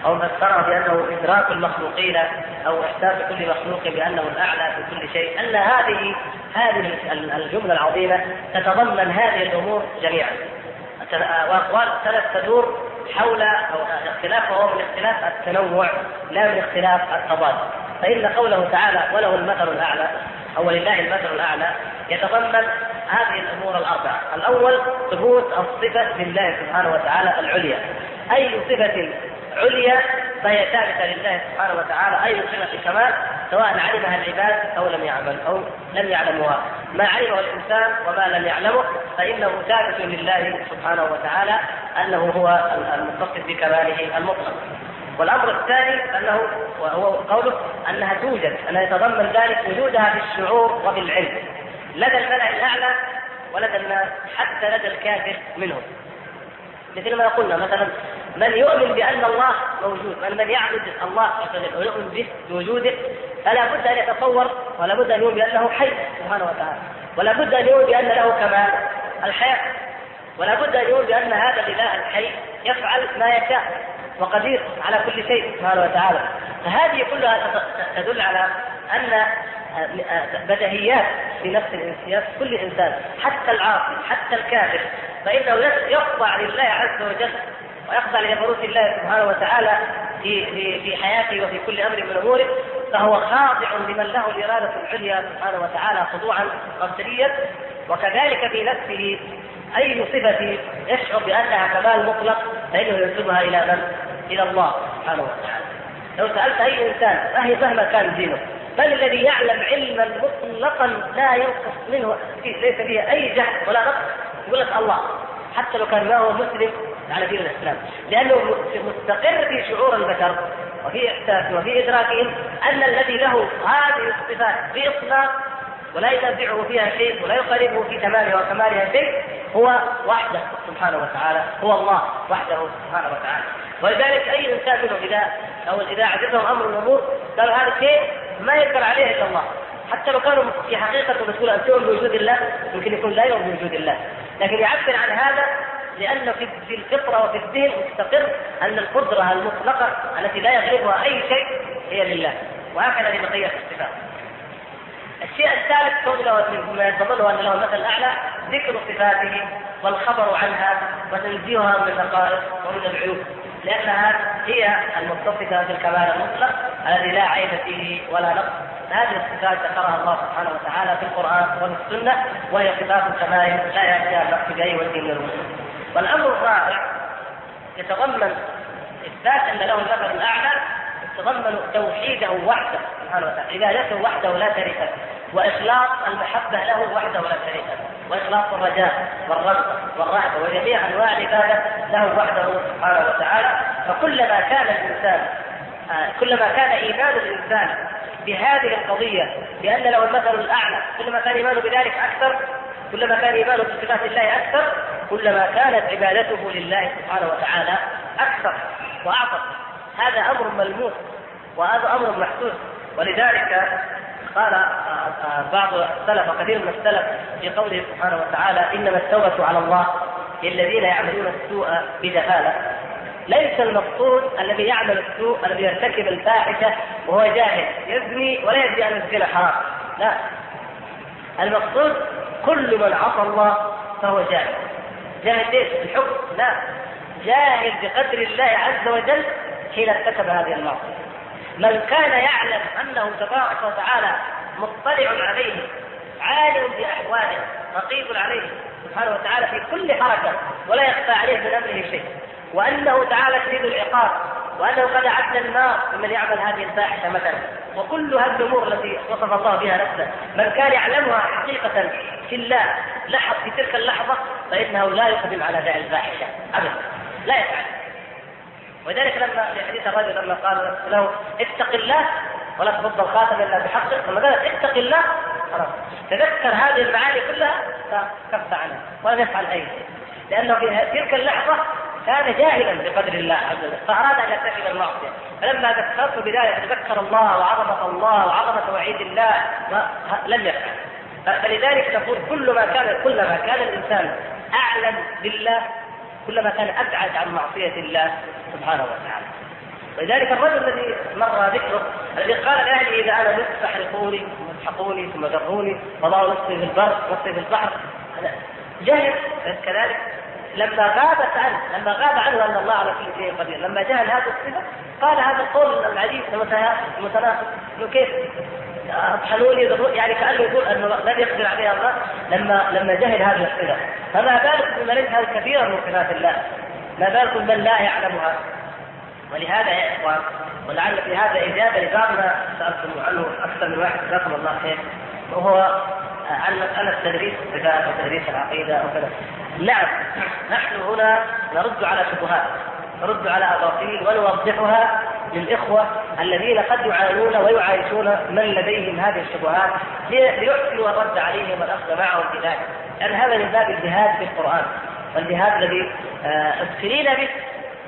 أو فسرها بأنه إدراك المخلوقين أو إحساس كل مخلوق بأنه الأعلى في كل شيء أن هذه هذه الجملة العظيمة تتضمن هذه الأمور جميعا. وأقوال السلف تدور حول أو اختلاف هو من اختلاف التنوع لا من اختلاف التضاد. فإن قوله تعالى وله المثل الأعلى أو ولله المثل الأعلى يتضمن هذه الأمور الأربعة، الأول ثبوت الصفة لله سبحانه وتعالى العليا، أي صفة عليا فهي ثابتة لله سبحانه وتعالى أي صفه كمال سواء علمها العباد أو لم يعمل أو لم يعلموها، ما علمه الإنسان وما لم يعلمه فإنه ثابت لله سبحانه وتعالى أنه هو المتصف بكماله المطلق. والأمر الثاني أنه وهو قوله أنها توجد انها يتضمن ذلك وجودها بالشعور وبالعلم لدى الملأ الأعلى ولدى الناس حتى لدى الكافر منهم. مثل ما قلنا مثلا من يؤمن بأن الله موجود من من يعبد الله ويؤمن به بوجوده فلا بد أن يتصور ولا بد أن يؤمن بأنه حي سبحانه وتعالى ولا بد أن يؤمن بأن له كمال الحياة ولا بد أن يؤمن بأن هذا الإله الحي يفعل ما يشاء وقدير على كل شيء سبحانه وتعالى. فهذه كلها تدل على أن بدهيات في نفس الانسان كل إنسان حتى العاصي حتى الكافر فإنه يخضع لله عز وجل ويخضع لجبروت الله سبحانه وتعالى في في في حياته وفي كل أمر من أموره فهو خاضع لمن له الإرادة العليا سبحانه وتعالى خضوعا قصريا وكذلك في نفسه أي صفة يشعر بأنها كمال مطلق فإنه ينسبها إلى من؟ إلى الله سبحانه وتعالى. لو سألت أي إنسان مهما كان دينه من الذي يعلم علما مطلقا لا ينقص منه ليس فيه أي جهل ولا نقص يقول لك الله حتى لو كان ما هو مسلم على دين الاسلام لأنه مستقر في شعور البشر وفي احساسه وفي إدراكهم أن الذي له هذه الصفات باطلاق ولا ينازعه فيها شيء ولا يقاربه في تمامها وكمالها شيء هو وحده سبحانه وتعالى هو الله وحده سبحانه وتعالى. ولذلك أي إنسان منهم إذا أو إذا عجبهم أمر من الأمور قالوا هذا شيء ما يقدر عليه إلا الله. حتى لو كانوا في حقيقة مسؤول أن تؤمن بوجود الله يمكن يكون لا يؤمن بوجود الله. لكن يعبر عن هذا لأن في الفطرة وفي الذهن مستقر أن القدرة المطلقة التي لا يغلبها أي شيء هي لله. وهكذا لبقية الصفات. الشيء الثالث قوله مما يتضمنه أن له المثل الأعلى ذكر صفاته والخبر عنها وتنزيهها من النقائص ومن العيوب لأنها هي المتصفة بالكمال المطلق الذي لا عيب فيه ولا نقص. هذه الصفات ذكرها الله سبحانه وتعالى في القرآن وفي السنة وهي صفات كمال لا ياتيها النقص باي وجه من الوجوه والأمر الرابع يتضمن إثبات أن له المثل الاعلى يتضمن توحيده وحده سبحانه وتعالى عبادته وحده لا شريك له وإخلاص المحبة له وحده لا شريك له وإخلاص الرجاء والرغبة والرهبة وجميع أنواع العبادة له وحده سبحانه وتعالى. فكلما كان الإنسان آه، كلما كان إيمان الإنسان بهذه القضية بأن له المثل الاعلى كلما كان إيمانه بذلك أكثر كلما كان إيمانه بصفات الله أكثر كلما كانت عبادته لله سبحانه وتعالى أكثر وأعظم. هذا أمر ملموس وهذا أمر محسوس. ولذلك قال آه، آه، بعض السلف وكثير من السلف في قوله سبحانه وتعالى إنما التوبة على الله للذين يعملون السوء بجهالة. ليس المقصود الذي يعمل السوء الذي يرتكب الفاحشة وهو جاهل يزني ولا يدري أن الزنا حرام. لا. المقصود كل من عصى الله فهو جاهل. جاهل إيش؟ الحكم لا. جاهل بقدر الله عز وجل حين ارتكب هذه المعصية. من كان يعلم أنه تبارك وتعالى مطلع عليه عالم بأحواله رقيب عليه سبحانه وتعالى في كل حركة ولا يخفى عليه من أمره شيء. وأنه تعالى شديد العقاب وأنه قد اعد النار لمن يعمل هذه الفاحشة مثلا. وكل هذه الأمور التي وصف الله بها نفسه من كان يعلمها حقيقة الله لحظ في تلك اللحظة فإنه لا يقدم على داعي الفاحشة. ابدا. لا يفعل. ولذلك لما في حديث الرجل لما قال له اتق الله ولا تفض الخاتم إلا بحقه. لما قال اتق الله خلاص. تذكر هذه المعاني كلها فكف عنها. ولم يفعل أي شيء. لأنه في تلك اللحظة كان جاهلا بقدر الله عز وجل. فأراد أن يرتكب المعصية. فلما ذكرته بذلك تذكر الله وعظمة الله وعظمة وعيد الله لم يفعل. فلذلك نقول كل ما كان كلما كان الإنسان أعلم بالله كلما كان أبعد عن معصية الله سبحانه وتعالى. ولذلك الرجل الذي مر ذكره الذي قال لأهله إذا أنا مت فاحرقوني ثم اسحقوني ثم ذروني وضعوا نصفي في البر نصفي في البحر. جهل كذلك لما غابت عنه لما غاب عنه أن الله على كل شيء قدير لما جهل هذا الصفة قال هذا القول العجيب المتناقض كيف اطحنوني يعني كأنه يقول أنه لن يقدر عليها الله لما لما جهل هذه الصفة. فما بالك بمن يجهل كثيرا من صفات الله. ما بالكم من لا يعلمها. ولهذا يا إخوان ولعل في هذا اجابه لبعض ما سألتم عنه أكثر من واحد جزاكم الله خير. وهو عن مساله تدريس الصفات وتدريس العقيدة وكذا. نعم نحن هنا نرد على شبهات. نرد على أباطيل ونوضحها للإخوة الذين قد يعانون ويعايشون من لديهم هذه الشبهات ليحسنوا الرد عليهم والأخذ معهم في ذلك لأن هذا من باب الجهاد في القرآن. والجهاد الذي آه، ابتلينا به.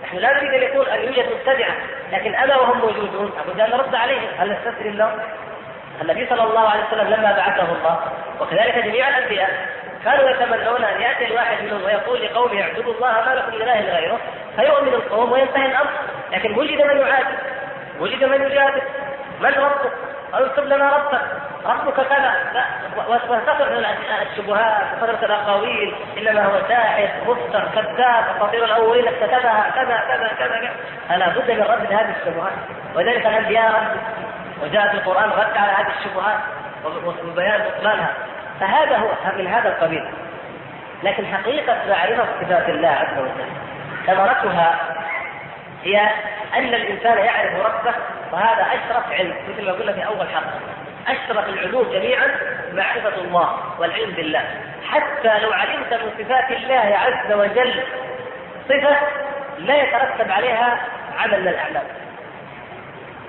نحن لا نريد أن يكون ان يوجد مبتدعة. لكن أنا وهم موجودون. لابد ان نرد عليهم. هل نستسلم لهم؟ النبي صلى الله عليه وسلم لما بعثه الله وكذلك جميع الأنبياء كانوا يتمنون أن يأتي الواحد منهم ويقول لقومه اعبدوا الله ما لكم من إله غيره. فيؤمن القوم وينتهي الأمر. لكن وجد من يعاتب؟ وجد من يجادل؟ من ربك؟ قالوا اكتب لنا ربك. ربك كذا لا وتقف الشبهات وكثرة الأقاويل. إنما هو ساحر مفتر كذاب اساطير الأولين اكتتبها. كذا كذا كذا فلا بد من رد هذه الشبهات. ولذلك الأنبياء ردوا وجاء في القرآن رد على هذه الشبهات. وبيان بطلانها فهذا هو من هذا القبيل. لكن حقيقة معرفة صفات الله عز وجل. ثمرتها هي أن الإنسان يعرف ربه وهذا أشرف علم مثل ما قلنا في أول حلقة. أشرف العلوم جميعا معرفة الله والعلم بالله. حتى لو علمت من صفات الله عز وجل صفة لا يترتب عليها عمل من الأعمال.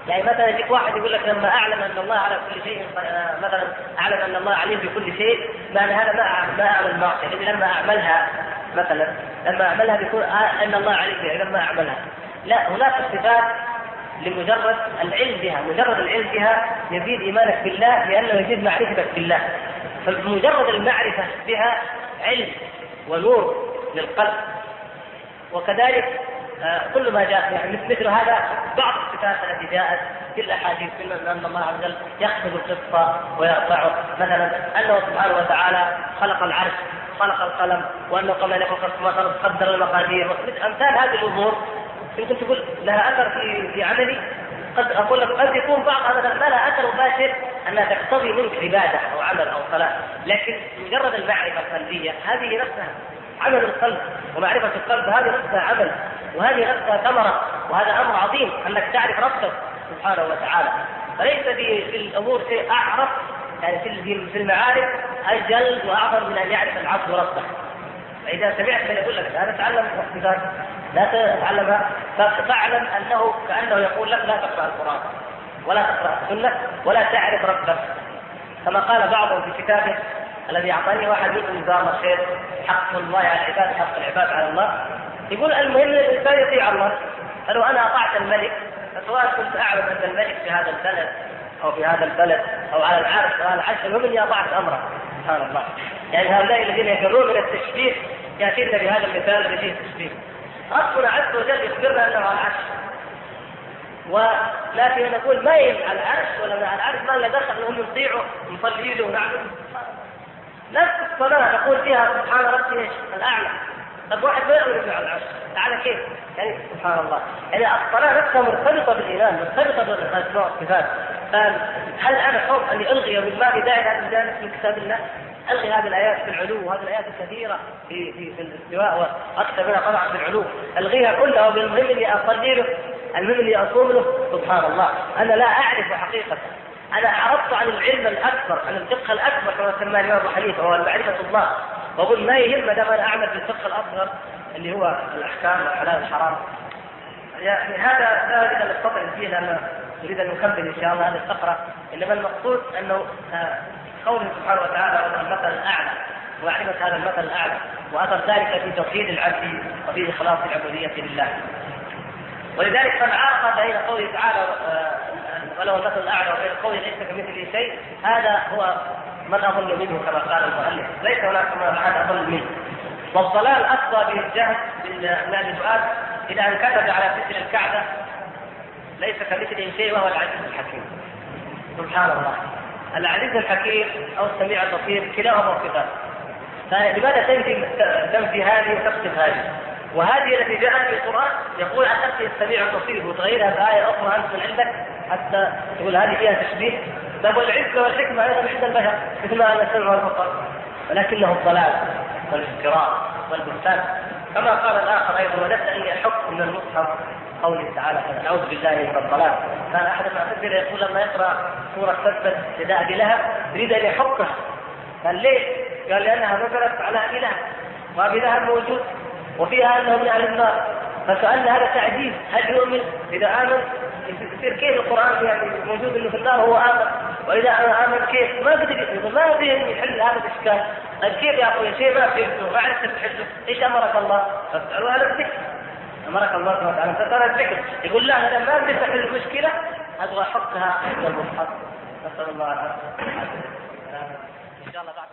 يعني مثلا يجيك واحد يقول لك لما أعلم أن الله على كل شيء مثلا أعلم أن الله عليم بكل شيء معنى هذا ما ما أعمل معصية. لاني لما أعملها مثلا لما أعملها بيكون إن الله عليم بها لما أعملها. لا هناك صفات لمجرد العلم بها. مجرد العلم بها يزيد إيمانك بالله لأنه يزيد معرفتك بالله. فمجرد المعرفة بها علم ونور للقلب. وكذلك آه، كل ما جاء يعني مثل هذا بعض الصفات التي جاءت في الأحاديث أن الله عز وجل يخفض القسط ويرفعه مثلا أنه سبحانه وتعالى خلق العرش خلق القلم وانه قبل ان يخلق السماوات قدر المقادير. أمثال هذه الأمور. يمكن تقول لها أثر في في عملي قد أقول لك قد يكون بعضها مثلا ما لها أثر مباشر أنها تقتضي منك عبادة أو عمل أو صلاة. لكن مجرد المعرفة القلبية هذه نفسها عمل القلب. ومعرفة القلب هذه نفسها عمل. وهذه نفسها ثمرة. وهذا أمر عظيم أنك تعرف ربك سبحانه وتعالى. فليس في الأمور شيء أعرف يعني في في المعارف أجل وأعظم من أن يعرف العبد ربه. فإذا سمعت من يقول لك لا تتعلم الصفات لا تتعلمها فاعلم أنه كأنه يقول لك لا تقرأ القرآن ولا تقرأ السنة ولا تعرف ربك. كما قال بعضهم في كتابه الذي أعطاني واحد منكم نظام الخير حق الله على العباد حق العباد على الله. يقول المهم الإنسان يطيع الله. فلو أنا أطعت الملك فسواء كنت اعلم أن الملك في هذا البلد أو في هذا البلد أو على العرش أو على العرش المهم اني اطعت امره سبحان الله. يعني هؤلاء الذين يفرون من التشبيه يأتينا بهذا المثال الذي فيه التشبيه. ربنا عز وجل يخبرنا أنه على العرش. ولكن نقول ما على العرش ولا على العرش ما لا دخل انهم يطيعوا نصلي له ونعبد نفس الصلاة نقول فيها سبحان ربي إيش؟ الأعلى. طب واحد ما يؤمن على العرش؟ على كيف؟ يعني سبحان الله. يعني الصلاة نفسها مرتبطة بالإيمان مرتبطة بالاسماء والصفات هل أنا خوف اني ألغي من مالي داعي هذا الجانب من كتاب الله؟ ألغي هذه الآيات في العلو وهذه الآيات الكثيرة في في في الاستواء وأكثر منها طبعا في العلو. ألغيها كلها وبالمهم إني اصلي له المهم إني أصوم له. سبحان الله. أنا لا أعرف حقيقة. أنا أعرضت عن العلم الأكبر عن الفقه الأكبر كما سماه الإمام أبو حنيفة وهو معرفه الله. وأقول ما يهم ما دام أنا أعمل في الفقه الأصغر اللي هو الأحكام والحلال والحرام. يعني هذا لا اريد أن فيه لأن نريد أن نكمل إن شاء الله هذه الفقرة إنما المقصود أنه آه، قوله سبحانه وتعالى هو المثل الأعلى. ومعرفة هذا المثل الأعلى وأثر ذلك في توحيد العبد وفي إخلاص العبودية لله. ولذلك فالعلاقة بين قوله تعالى وله المثل الأعلى وبين قوله ليس كمثله شيء. هذا هو من أظن منه كما قال المؤلف. ليس هناك أحد أظن منه. والضلال أفضى به الجهل من إلى أن كتب على فتن الكعبة ليس كمثله شيء وهو العزيز الحكيم. سبحان الله. العزيز الحكيم أو السميع البصير كلاهما صفات. فلماذا تنفي تنفي هذه وتكتب هذه؟ وهذه التي جاءت في القرآن يقول عن نفسه السميع البصير وتغيرها بآية أخرى أنت من عندك حتى تقول هذه فيها تشبيه. طيب والعزة والحكمة أيضا عند البشر مثل ما السمع والبصر ولكنه الضلال والافتراء والبهتان. كما قال الآخر أيضا ولست اني احق من المصحف قوله تعالى نعوذ بالله من الضلال. كان أحد المعتزلة يقول لما يقرأ سورة تبت ابي لهب يريد أن يحكها قال ليه؟ قال لأنها نزلت على ابي لهب وابي لهب موجود وفيها أنه من أهل النار. فسألنا هذا تعجيز هل يؤمن؟ إذا آمن يصير كيف القرآن يعني موجود إنه في النار هو آمن؟ وإذا أنا آمن كيف؟ ما قدر ما قدر يحل هذا الإشكال. طيب كيف يا أخوي؟ شيء ما فهمته ما عرفت تحله إيش أمرك الله؟ فاسألوا أهل الذكر. امرك الله سبحانه وتعالى فترى الذكر يقول لا إذا ما تحل المشكلة أبغى احطها عند المصحف نسأل الله العافية. إن شاء الله بعد